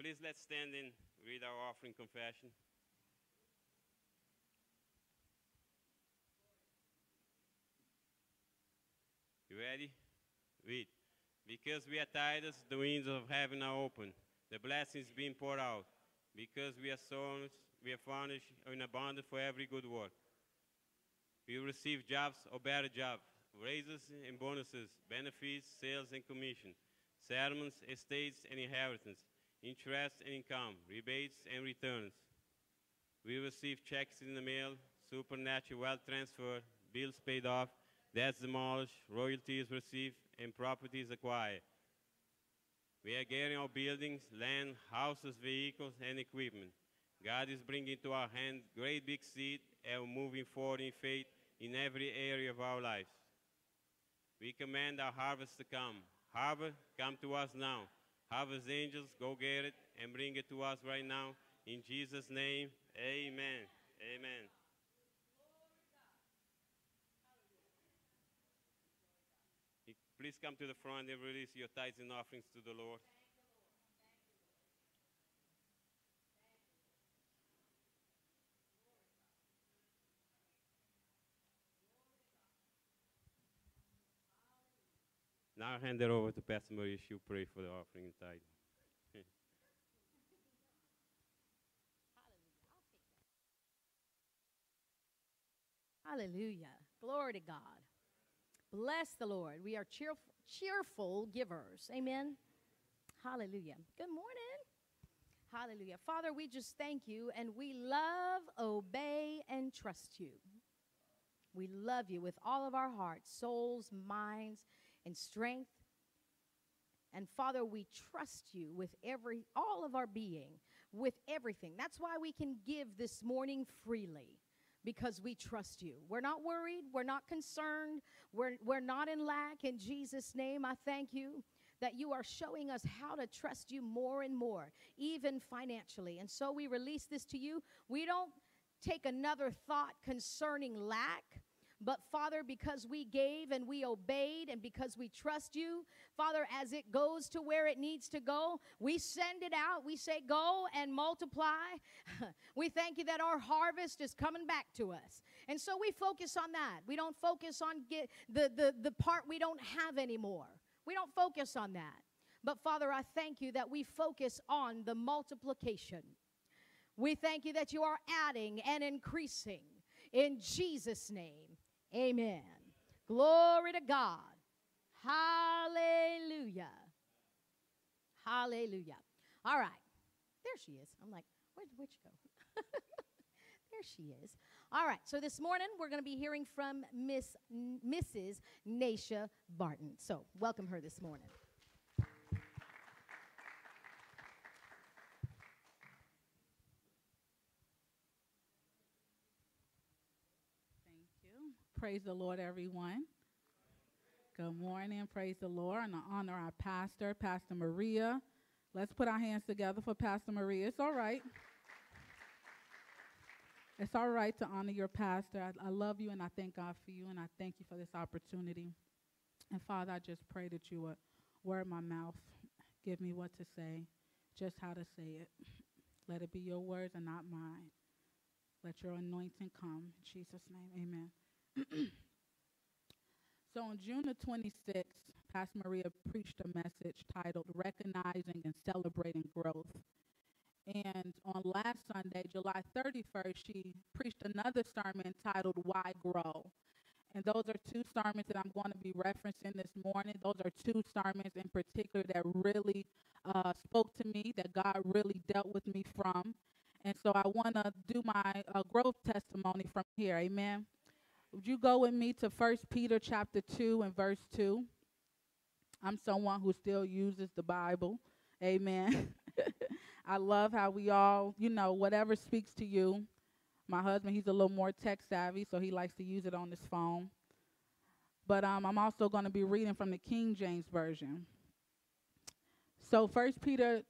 Please let's stand and read our offering confession. You ready? Read. Because we are tired, the winds of heaven are open, the blessings being poured out. Because we are sown, we are furnished in abundance for every good work. We receive jobs or better jobs, raises and bonuses, benefits, sales and commission, settlements, estates and inheritance, interest and income, rebates and returns. We receive checks in the mail, supernatural wealth transfer, bills paid off, debts demolished, royalties received, and properties acquired. We are getting our buildings, land, houses, vehicles, and equipment. God is bringing to our hand great big seed and moving forward in faith in every area of our lives. We command our harvest to come. Harvest, come to us now. Harvest angels, go get it and bring it to us right now. In Jesus' name, amen. Amen. Please come to the front and release your tithes and offerings to the Lord. Now I'll hand it over to Pastor Maria. She'll pray for the offering and tithe. (laughs) Hallelujah. Glory to God. Bless the Lord. We are cheerful, cheerful givers. Amen. Hallelujah. Good morning. Hallelujah. Father, we just thank you and we love, obey, and trust you. We love you with all of our hearts, souls, minds, and strength. And Father, we trust you with every all of our being, with everything. That's why we can give this morning freely because we trust you. We're not worried, we're not concerned, we're, we're not in lack. In Jesus' name, I thank you that you are showing us how to trust you more and more, even financially. And so we release this to you. We don't take another thought concerning lack. But Father, because we gave and we obeyed and because we trust you, Father, as it goes to where it needs to go, we send it out. We say, Go and multiply. (laughs) we thank you that our harvest is coming back to us. And so we focus on that. We don't focus on get the, the, the part we don't have anymore. We don't focus on that. But Father, I thank you that we focus on the multiplication. We thank you that you are adding and increasing in Jesus' name. Amen. Glory to God. Hallelujah. Hallelujah. All right. There she is. I'm like, where'd, where'd she go? (laughs) there she is. All right. So this morning we're going to be hearing from Miss N- Mrs. Nasha Barton. So welcome her this morning. Thank you. Praise the Lord, everyone. Good morning. Praise the Lord. And I honor our pastor, Pastor Maria. Let's put our hands together for Pastor Maria. It's all right. It's all right to honor your pastor. I, I love you and I thank God for you and I thank you for this opportunity. And Father, I just pray that you would word my mouth, give me what to say, just how to say it. Let it be your words and not mine. Let your anointing come. In Jesus' name, amen. So on June the 26th, Pastor Maria preached a message titled Recognizing and Celebrating Growth. And on last Sunday, July 31st, she preached another sermon titled Why Grow. And those are two sermons that I'm going to be referencing this morning. Those are two sermons in particular that really uh, spoke to me, that God really dealt with me from. And so I want to do my uh, growth testimony from here. Amen. Would you go with me to First Peter chapter 2 and verse 2? I'm someone who still uses the Bible. Amen. (laughs) I love how we all, you know, whatever speaks to you. My husband, he's a little more tech savvy, so he likes to use it on his phone. But um, I'm also going to be reading from the King James Version. So First Peter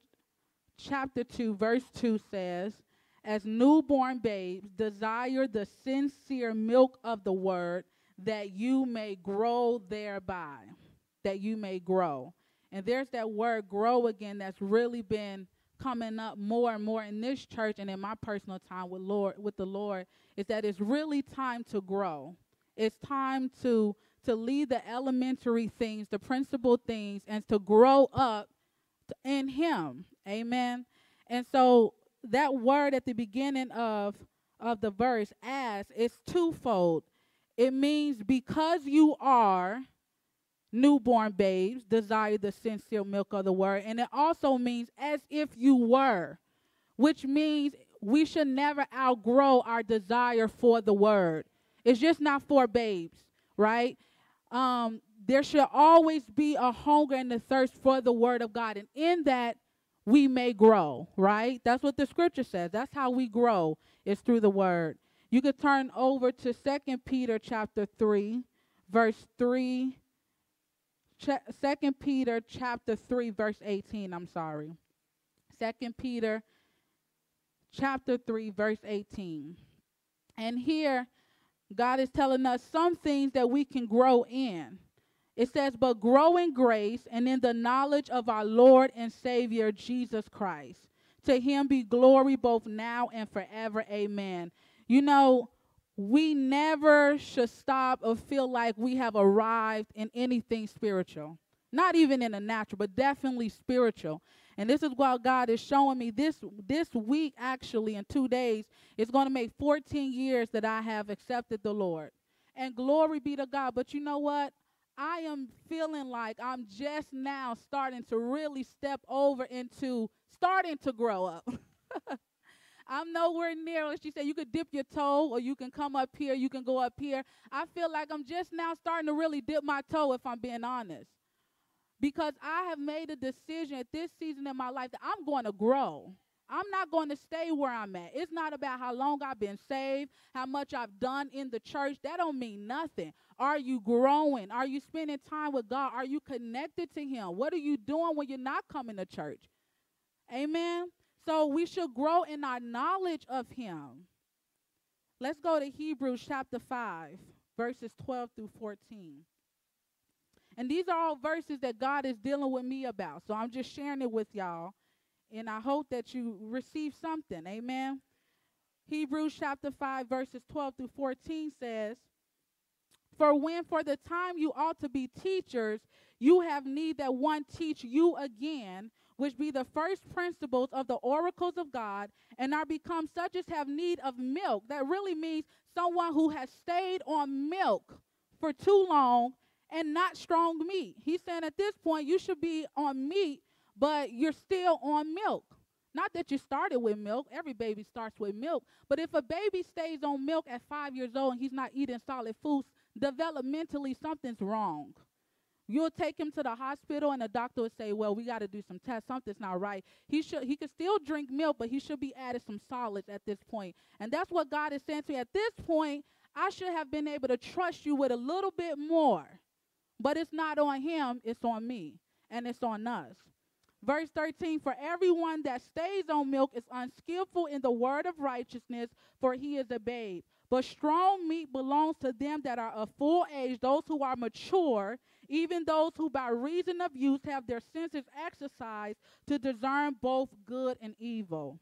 chapter 2, verse 2 says, As newborn babes, desire the sincere milk of the word that you may grow thereby. that you may grow. And there's that word grow again that's really been coming up more and more in this church and in my personal time with Lord with the Lord is that it's really time to grow. It's time to to leave the elementary things, the principal things, and to grow up in Him. Amen. And so that word at the beginning of of the verse, as, is twofold. It means because you are newborn babes, desire the sincere milk of the word. And it also means as if you were, which means we should never outgrow our desire for the word. It's just not for babes, right? Um, there should always be a hunger and a thirst for the word of God. And in that, we may grow, right? That's what the scripture says. That's how we grow, is through the word. You could turn over to Second Peter chapter 3, verse 3. Second Peter chapter 3, verse 18. I'm sorry. Second Peter chapter 3, verse 18. And here, God is telling us some things that we can grow in. It says, but grow in grace and in the knowledge of our Lord and Savior Jesus Christ. To him be glory both now and forever. Amen. You know, we never should stop or feel like we have arrived in anything spiritual. Not even in the natural, but definitely spiritual. And this is what God is showing me this this week actually in 2 days it's going to make 14 years that I have accepted the Lord. And glory be to God. But you know what? I am feeling like I'm just now starting to really step over into starting to grow up. (laughs) I'm nowhere near. She said you could dip your toe or you can come up here, you can go up here. I feel like I'm just now starting to really dip my toe if I'm being honest. Because I have made a decision at this season in my life that I'm going to grow. I'm not going to stay where I'm at. It's not about how long I've been saved, how much I've done in the church. That don't mean nothing. Are you growing? Are you spending time with God? Are you connected to him? What are you doing when you're not coming to church? Amen. So we should grow in our knowledge of him. Let's go to Hebrews chapter 5, verses 12 through 14. And these are all verses that God is dealing with me about. So I'm just sharing it with y'all and I hope that you receive something. Amen. Hebrews chapter 5, verses 12 through 14 says, For when for the time you ought to be teachers, you have need that one teach you again, which be the first principles of the oracles of God, and are become such as have need of milk. That really means someone who has stayed on milk for too long and not strong meat. He's saying at this point, you should be on meat but you're still on milk. Not that you started with milk, every baby starts with milk, but if a baby stays on milk at five years old and he's not eating solid foods, developmentally something's wrong. You'll take him to the hospital and the doctor will say, "Well, we got to do some tests. Something's not right." He should he could still drink milk, but he should be added some solids at this point. And that's what God is saying to you. At this point, I should have been able to trust you with a little bit more. But it's not on him, it's on me, and it's on us. Verse 13 For everyone that stays on milk is unskillful in the word of righteousness, for he is a babe. But strong meat belongs to them that are of full age, those who are mature, even those who by reason of use have their senses exercised to discern both good and evil.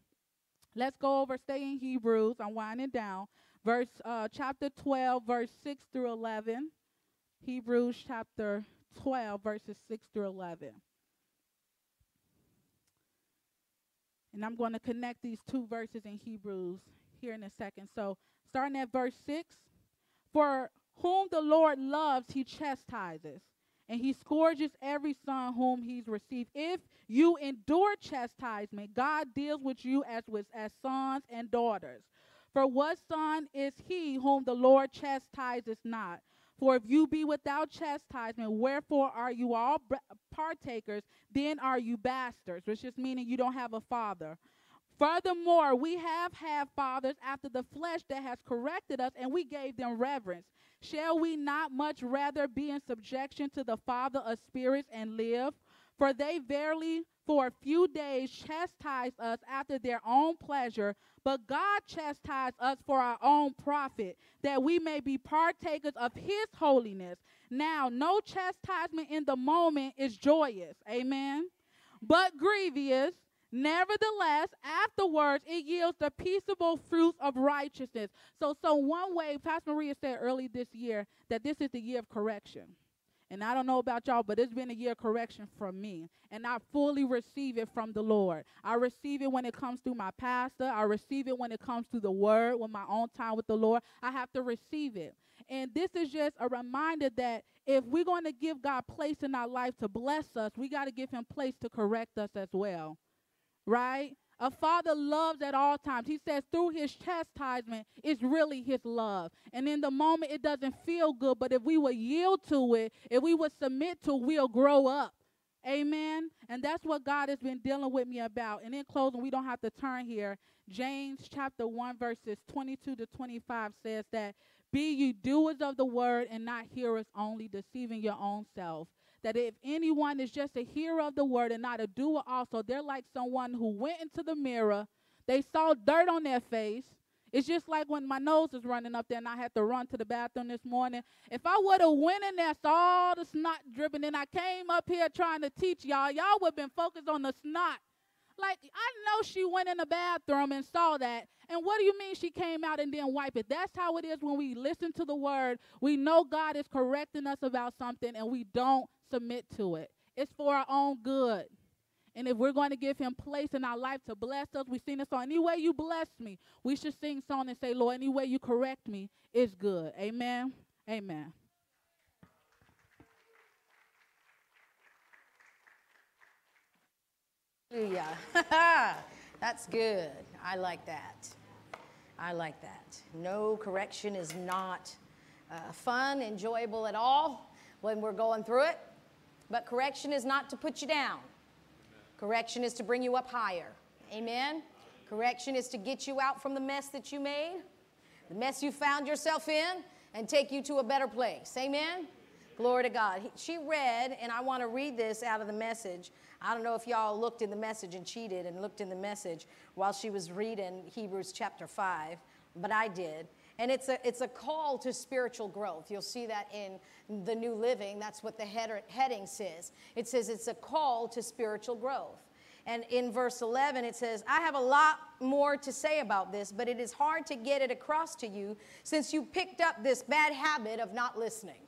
Let's go over, stay in Hebrews. I'm winding down. Verse uh, chapter 12, verse 6 through 11. Hebrews chapter 12, verses 6 through 11. And I'm going to connect these two verses in Hebrews here in a second. So, starting at verse 6 For whom the Lord loves, he chastises, and he scourges every son whom he's received. If you endure chastisement, God deals with you as with as sons and daughters. For what son is he whom the Lord chastises not? For if you be without chastisement, wherefore are you all partakers? Then are you bastards, which is meaning you don't have a father. Furthermore, we have had fathers after the flesh that has corrected us, and we gave them reverence. Shall we not much rather be in subjection to the Father of spirits and live? For they verily for a few days chastised us after their own pleasure, but God chastised us for our own profit, that we may be partakers of his holiness. Now, no chastisement in the moment is joyous. Amen. But grievous. Nevertheless, afterwards it yields the peaceable fruits of righteousness. So, so one way, Pastor Maria said early this year that this is the year of correction. And I don't know about y'all, but it's been a year of correction from me. And I fully receive it from the Lord. I receive it when it comes through my pastor. I receive it when it comes through the word, with my own time with the Lord. I have to receive it. And this is just a reminder that if we're going to give God place in our life to bless us, we got to give him place to correct us as well. Right? A father loves at all times. He says through his chastisement is really his love. And in the moment it doesn't feel good, but if we would yield to it, if we would submit to, we'll grow up. Amen. And that's what God has been dealing with me about. And in closing, we don't have to turn here. James chapter 1, verses 22 to 25 says that be you doers of the word and not hearers only, deceiving your own self that if anyone is just a hearer of the word and not a doer also, they're like someone who went into the mirror, they saw dirt on their face. It's just like when my nose is running up there and I had to run to the bathroom this morning. If I would have went in there, saw all the snot dripping, and I came up here trying to teach y'all, y'all would have been focused on the snot. Like, I know she went in the bathroom and saw that. And what do you mean she came out and didn't wipe it? That's how it is when we listen to the word. We know God is correcting us about something and we don't submit to it. It's for our own good. And if we're going to give him place in our life to bless us, we sing a song, any way you bless me, we should sing song and say, Lord, any way you correct me is good. Amen. Amen. Hallelujah. (laughs) That's good. I like that. I like that. No correction is not uh, fun, enjoyable at all when we're going through it. But correction is not to put you down, correction is to bring you up higher. Amen? Correction is to get you out from the mess that you made, the mess you found yourself in, and take you to a better place. Amen? Glory to God. She read, and I want to read this out of the message. I don't know if y'all looked in the message and cheated and looked in the message while she was reading Hebrews chapter 5, but I did. And it's a, it's a call to spiritual growth. You'll see that in the New Living. That's what the header, heading says. It says it's a call to spiritual growth. And in verse 11, it says, I have a lot more to say about this, but it is hard to get it across to you since you picked up this bad habit of not listening.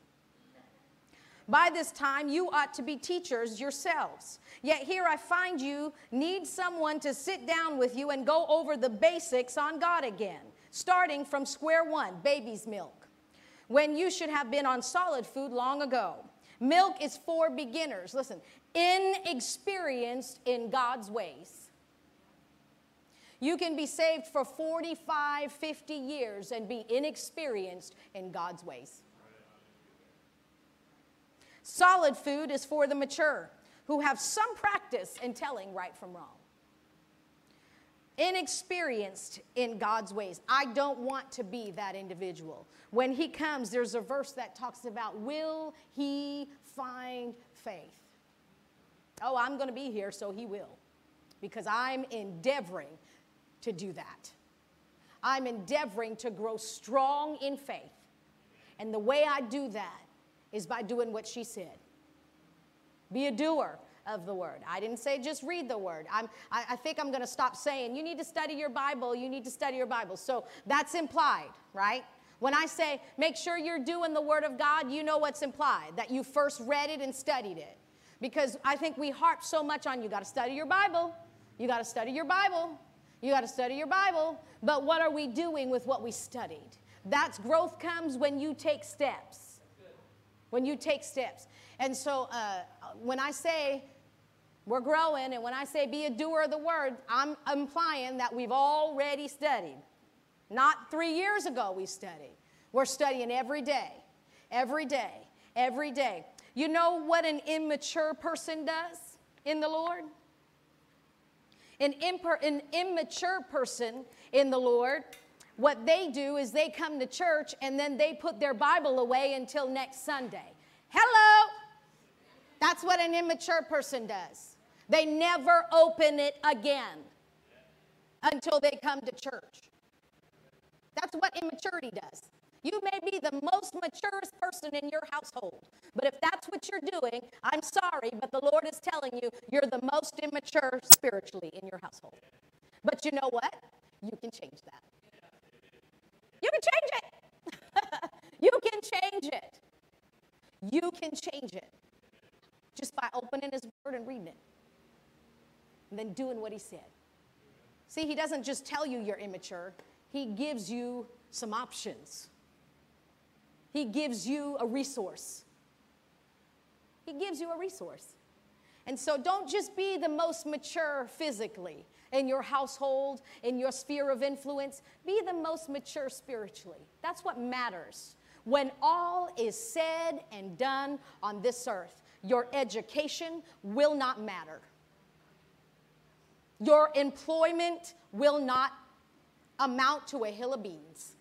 By this time, you ought to be teachers yourselves. Yet here I find you need someone to sit down with you and go over the basics on God again starting from square one, baby's milk, when you should have been on solid food long ago. Milk is for beginners. Listen, inexperienced in God's ways. You can be saved for 45, 50 years and be inexperienced in God's ways. Solid food is for the mature who have some practice in telling right from wrong inexperienced in God's ways. I don't want to be that individual. When He comes, there's a verse that talks about, Will He find faith? Oh, I'm going to be here, so He will, because I'm endeavoring to do that. I'm endeavoring to grow strong in faith. And the way I do that is by doing what she said be a doer of the word. I didn't say just read the word. I'm, I, I think I'm going to stop saying you need to study your Bible, you need to study your Bible. So that's implied, right? When I say make sure you're doing the word of God, you know what's implied that you first read it and studied it. Because I think we harp so much on you got to study your Bible, you got to study your Bible, you got to study your Bible. But what are we doing with what we studied? That's growth comes when you take steps. When you take steps. And so uh, when I say we're growing, and when I say be a doer of the word, I'm implying that we've already studied. Not three years ago we studied. We're studying every day, every day, every day. You know what an immature person does in the Lord? An, an immature person in the Lord, what they do is they come to church and then they put their Bible away until next Sunday. Hello! That's what an immature person does. They never open it again until they come to church. That's what immaturity does. You may be the most maturest person in your household, but if that's what you're doing, I'm sorry, but the Lord is telling you you're the most immature spiritually in your household. But you know what? You can change that. You can change it. (laughs) you can change it. You can change it just by opening His Word and reading it, then doing what He said. See, He doesn't just tell you you're immature, He gives you some options. He gives you a resource. He gives you a resource. And so don't just be the most mature physically in your household, in your sphere of influence. Be the most mature spiritually. That's what matters. When all is said and done on this earth, your education will not matter. Your employment will not amount to a hill of beans.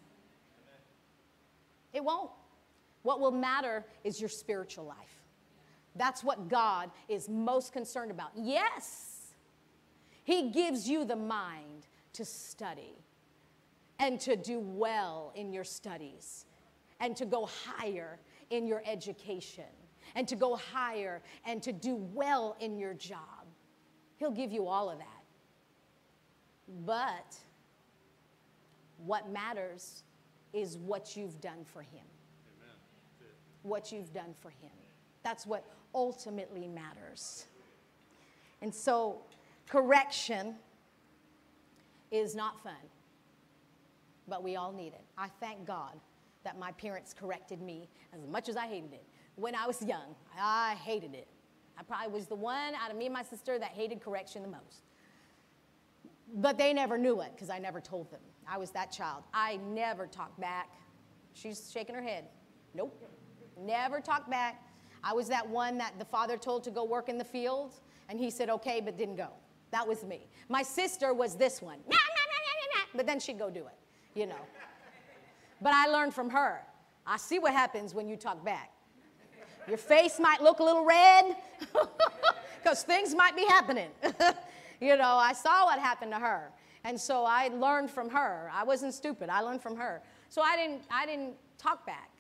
It won't. What will matter is your spiritual life. That's what God is most concerned about. Yes, He gives you the mind to study and to do well in your studies and to go higher in your education and to go higher and to do well in your job. He'll give you all of that. But what matters is what you've done for Him what you've done for him. That's what ultimately matters. And so, correction is not fun, but we all need it. I thank God that my parents corrected me as much as I hated it. When I was young, I hated it. I probably was the one out of me and my sister that hated correction the most. But they never knew it because I never told them. I was that child. I never talked back. She's shaking her head. Nope. Never talked back. I was that one that the father told to go work in the field, and he said, okay, but didn't go. That was me. My sister was this one, nah, nah, nah, but then she'd go do it, you know. But I learned from her. I see what happens when you talk back. Your face might look a little red (laughs) because things might be happening. (laughs) you know, I saw what happened to her. And so I learned from her. I wasn't stupid. I learned from her. So I didn't, I didn't talk back.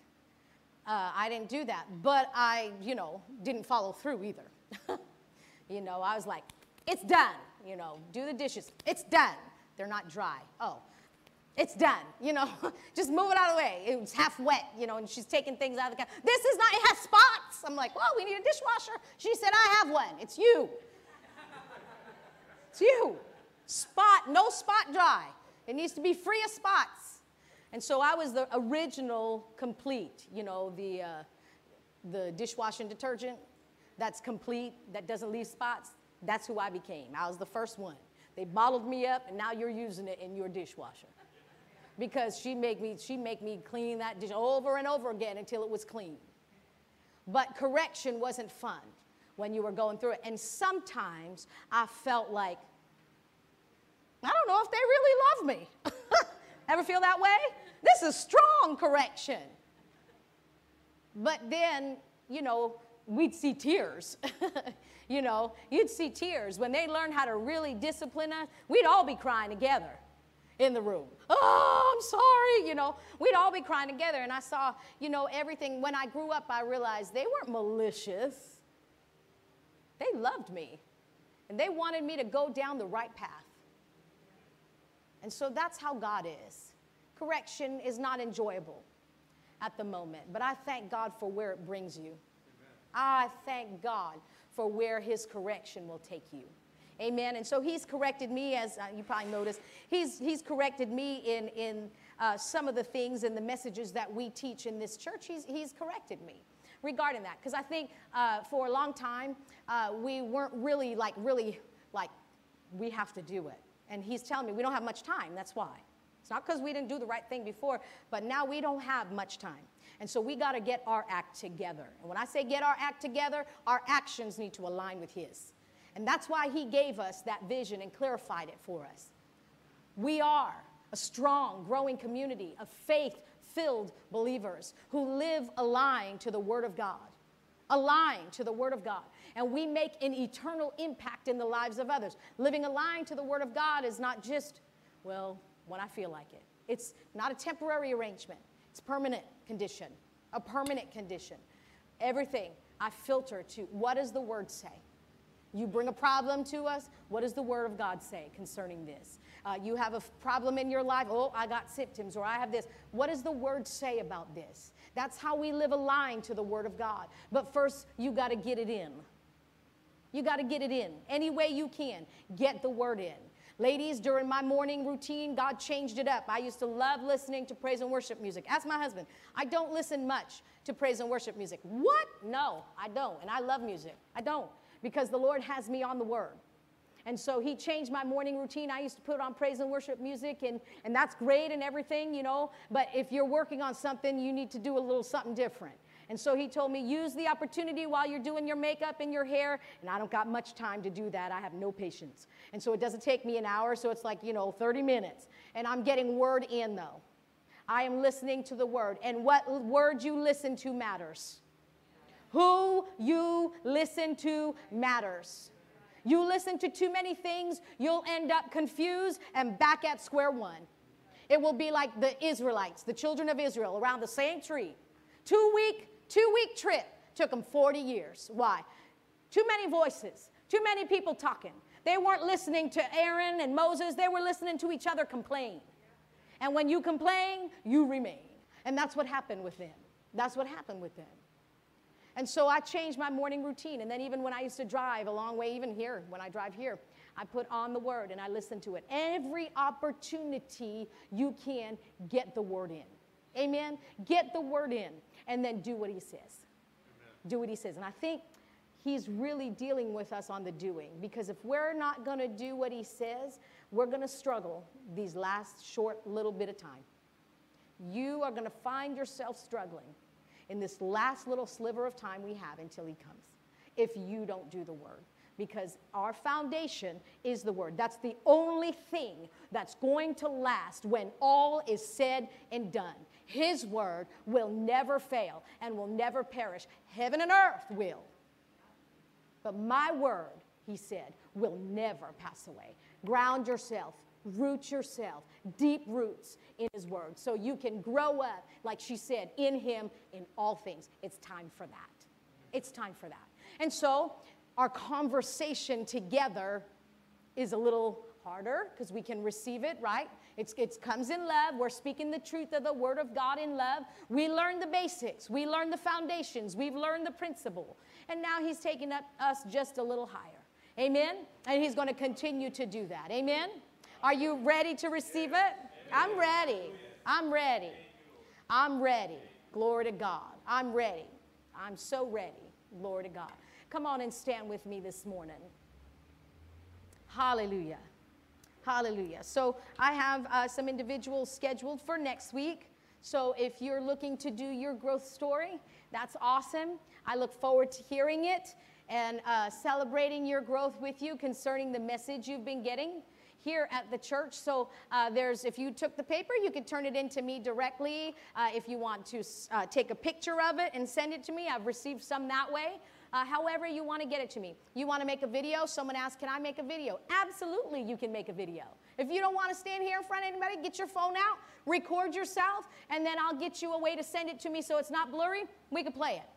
Uh, I didn't do that, but I, you know, didn't follow through either. (laughs) you know, I was like, it's done. You know, do the dishes. It's done. They're not dry. Oh, it's done. (laughs) You know, just move it out of the way. It was half wet, you know, and she's taking things out of the car. This is not, it has spots. I'm like, well, we need a dishwasher. She said, I have one. It's you. It's you. Spot, no spot dry. It needs to be free of spots. And so I was the original complete, you know, the, uh, the dishwashing detergent that's complete, that doesn't leave spots. That's who I became. I was the first one. They bottled me up, and now you're using it in your dishwasher. Because she make me, she make me clean that dish over and over again until it was clean. But correction wasn't fun when you were going through it. And sometimes I felt like, I don't know if they really love me. (laughs) Ever feel that way? This is strong correction. But then, you know, we'd see tears. (laughs) you know, you'd see tears. When they learned how to really discipline us, we'd all be crying together in the room. Oh, I'm sorry. You know, we'd all be crying together. And I saw, you know, everything. When I grew up, I realized they weren't malicious, they loved me. And they wanted me to go down the right path. And so that's how God is correction is not enjoyable at the moment, but I thank God for where it brings you. I thank God for where His correction will take you. Amen. And so He's corrected me, as uh, you probably noticed, He's, he's corrected me in, in uh, some of the things and the messages that we teach in this church. He's, he's corrected me regarding that because I think uh, for a long time uh, we weren't really like, really like, we have to do it. And He's telling me we don't have much time, that's why. It's not because we didn't do the right thing before, but now we don't have much time. And so we got to get our act together. And when I say get our act together, our actions need to align with His. And that's why He gave us that vision and clarified it for us. We are a strong, growing community of faith filled believers who live aligned to the Word of God, aligned to the Word of God. And we make an eternal impact in the lives of others. Living aligned to the Word of God is not just, well, when I feel like it. It's not a temporary arrangement, it's permanent condition, a permanent condition. Everything I filter to what does the Word say? You bring a problem to us, what does the Word of God say concerning this? Uh, you have a problem in your life, oh, I got symptoms, or I have this. What does the Word say about this? That's how we live aligned to the Word of God. But first, you got to get it in. You got to get it in. Any way you can, get the Word in. Ladies, during my morning routine, God changed it up. I used to love listening to praise and worship music. Ask my husband. I don't listen much to praise and worship music. What? No, I don't. And I love music. I don't because the Lord has me on the word. And so he changed my morning routine. I used to put on praise and worship music, and, and that's great and everything, you know. But if you're working on something, you need to do a little something different. And so he told me, use the opportunity while you're doing your makeup and your hair. And I don't got much time to do that. I have no patience. And so it doesn't take me an hour, so it's like, you know, 30 minutes. And I'm getting word in, though. I am listening to the word. And what word you listen to matters. Who you listen to matters. You listen to too many things, you'll end up confused and back at square one. It will be like the Israelites, the children of Israel, around the same tree. Two week, two week trip took them 40 years. Why? Too many voices, too many people talking. They weren't listening to Aaron and Moses, they were listening to each other complain. And when you complain, you remain. And that's what happened with them. That's what happened with them. And so I changed my morning routine. And then even when I used to drive a long way, even here, when I drive here, I put on the word and I listen to it. Every opportunity you can get the word in. Amen. Get the word in and then do what he says. Amen. Do what he says. And I think he's really dealing with us on the doing because if we're not going to do what he says, we're going to struggle these last short little bit of time. You are going to find yourself struggling in this last little sliver of time we have until he comes if you don't do the word because our foundation is the word. That's the only thing that's going to last when all is said and done. His word will never fail and will never perish. Heaven and earth will. But my word, he said, will never pass away. Ground yourself, root yourself, deep roots in his word so you can grow up, like she said, in him in all things. It's time for that. It's time for that. And so our conversation together is a little harder because we can receive it, right? It's, it comes in love. We're speaking the truth of the Word of God in love. We learn the basics, we learn the foundations, we've learned the principle. And now He's taking up us just a little higher. Amen? And He's going to continue to do that. Amen? Are you ready to receive it? I'm ready. I'm ready. I'm ready. Glory to God. I'm ready. I'm so ready. Glory to God. Come on and stand with me this morning. Hallelujah. Hallelujah. So I have uh, some individuals scheduled for next week. So if you're looking to do your growth story, that's awesome. I look forward to hearing it and uh, celebrating your growth with you concerning the message you've been getting here at the church. So uh, there's, if you took the paper, you could turn it in to me directly. Uh, if you want to uh, take a picture of it and send it to me, I've received some that way. Uh, however, you want to get it to me. You want to make a video? Someone asked, Can I make a video? Absolutely, you can make a video. If you don't want to stand here in front of anybody, get your phone out, record yourself, and then I'll get you a way to send it to me so it's not blurry. We can play it.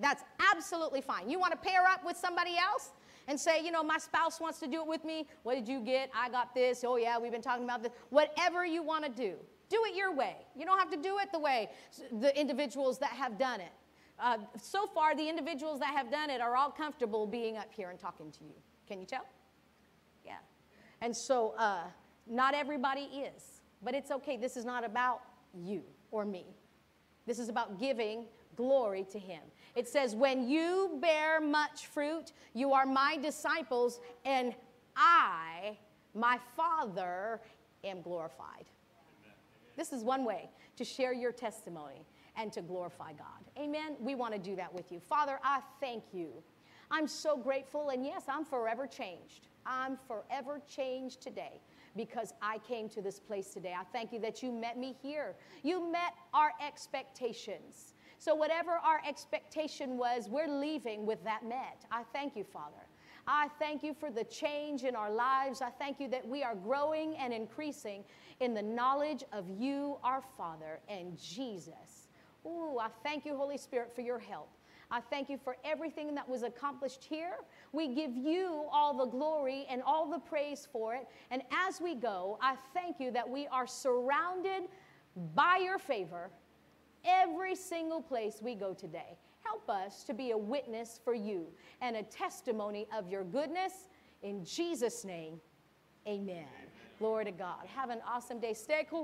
That's absolutely fine. You want to pair up with somebody else? And say, you know, my spouse wants to do it with me. What did you get? I got this. Oh, yeah, we've been talking about this. Whatever you want to do, do it your way. You don't have to do it the way the individuals that have done it. Uh, so far, the individuals that have done it are all comfortable being up here and talking to you. Can you tell? Yeah. And so, uh, not everybody is, but it's okay. This is not about you or me. This is about giving glory to Him. It says, When you bear much fruit, you are my disciples, and I, my Father, am glorified. This is one way to share your testimony and to glorify God. Amen. We want to do that with you. Father, I thank you. I'm so grateful, and yes, I'm forever changed. I'm forever changed today because I came to this place today. I thank you that you met me here. You met our expectations. So, whatever our expectation was, we're leaving with that met. I thank you, Father. I thank you for the change in our lives. I thank you that we are growing and increasing in the knowledge of you, our Father, and Jesus. Ooh, I thank you, Holy Spirit, for your help. I thank you for everything that was accomplished here. We give you all the glory and all the praise for it. And as we go, I thank you that we are surrounded by your favor every single place we go today. Help us to be a witness for you and a testimony of your goodness. In Jesus' name, amen. Glory to God. Have an awesome day. Stay cool.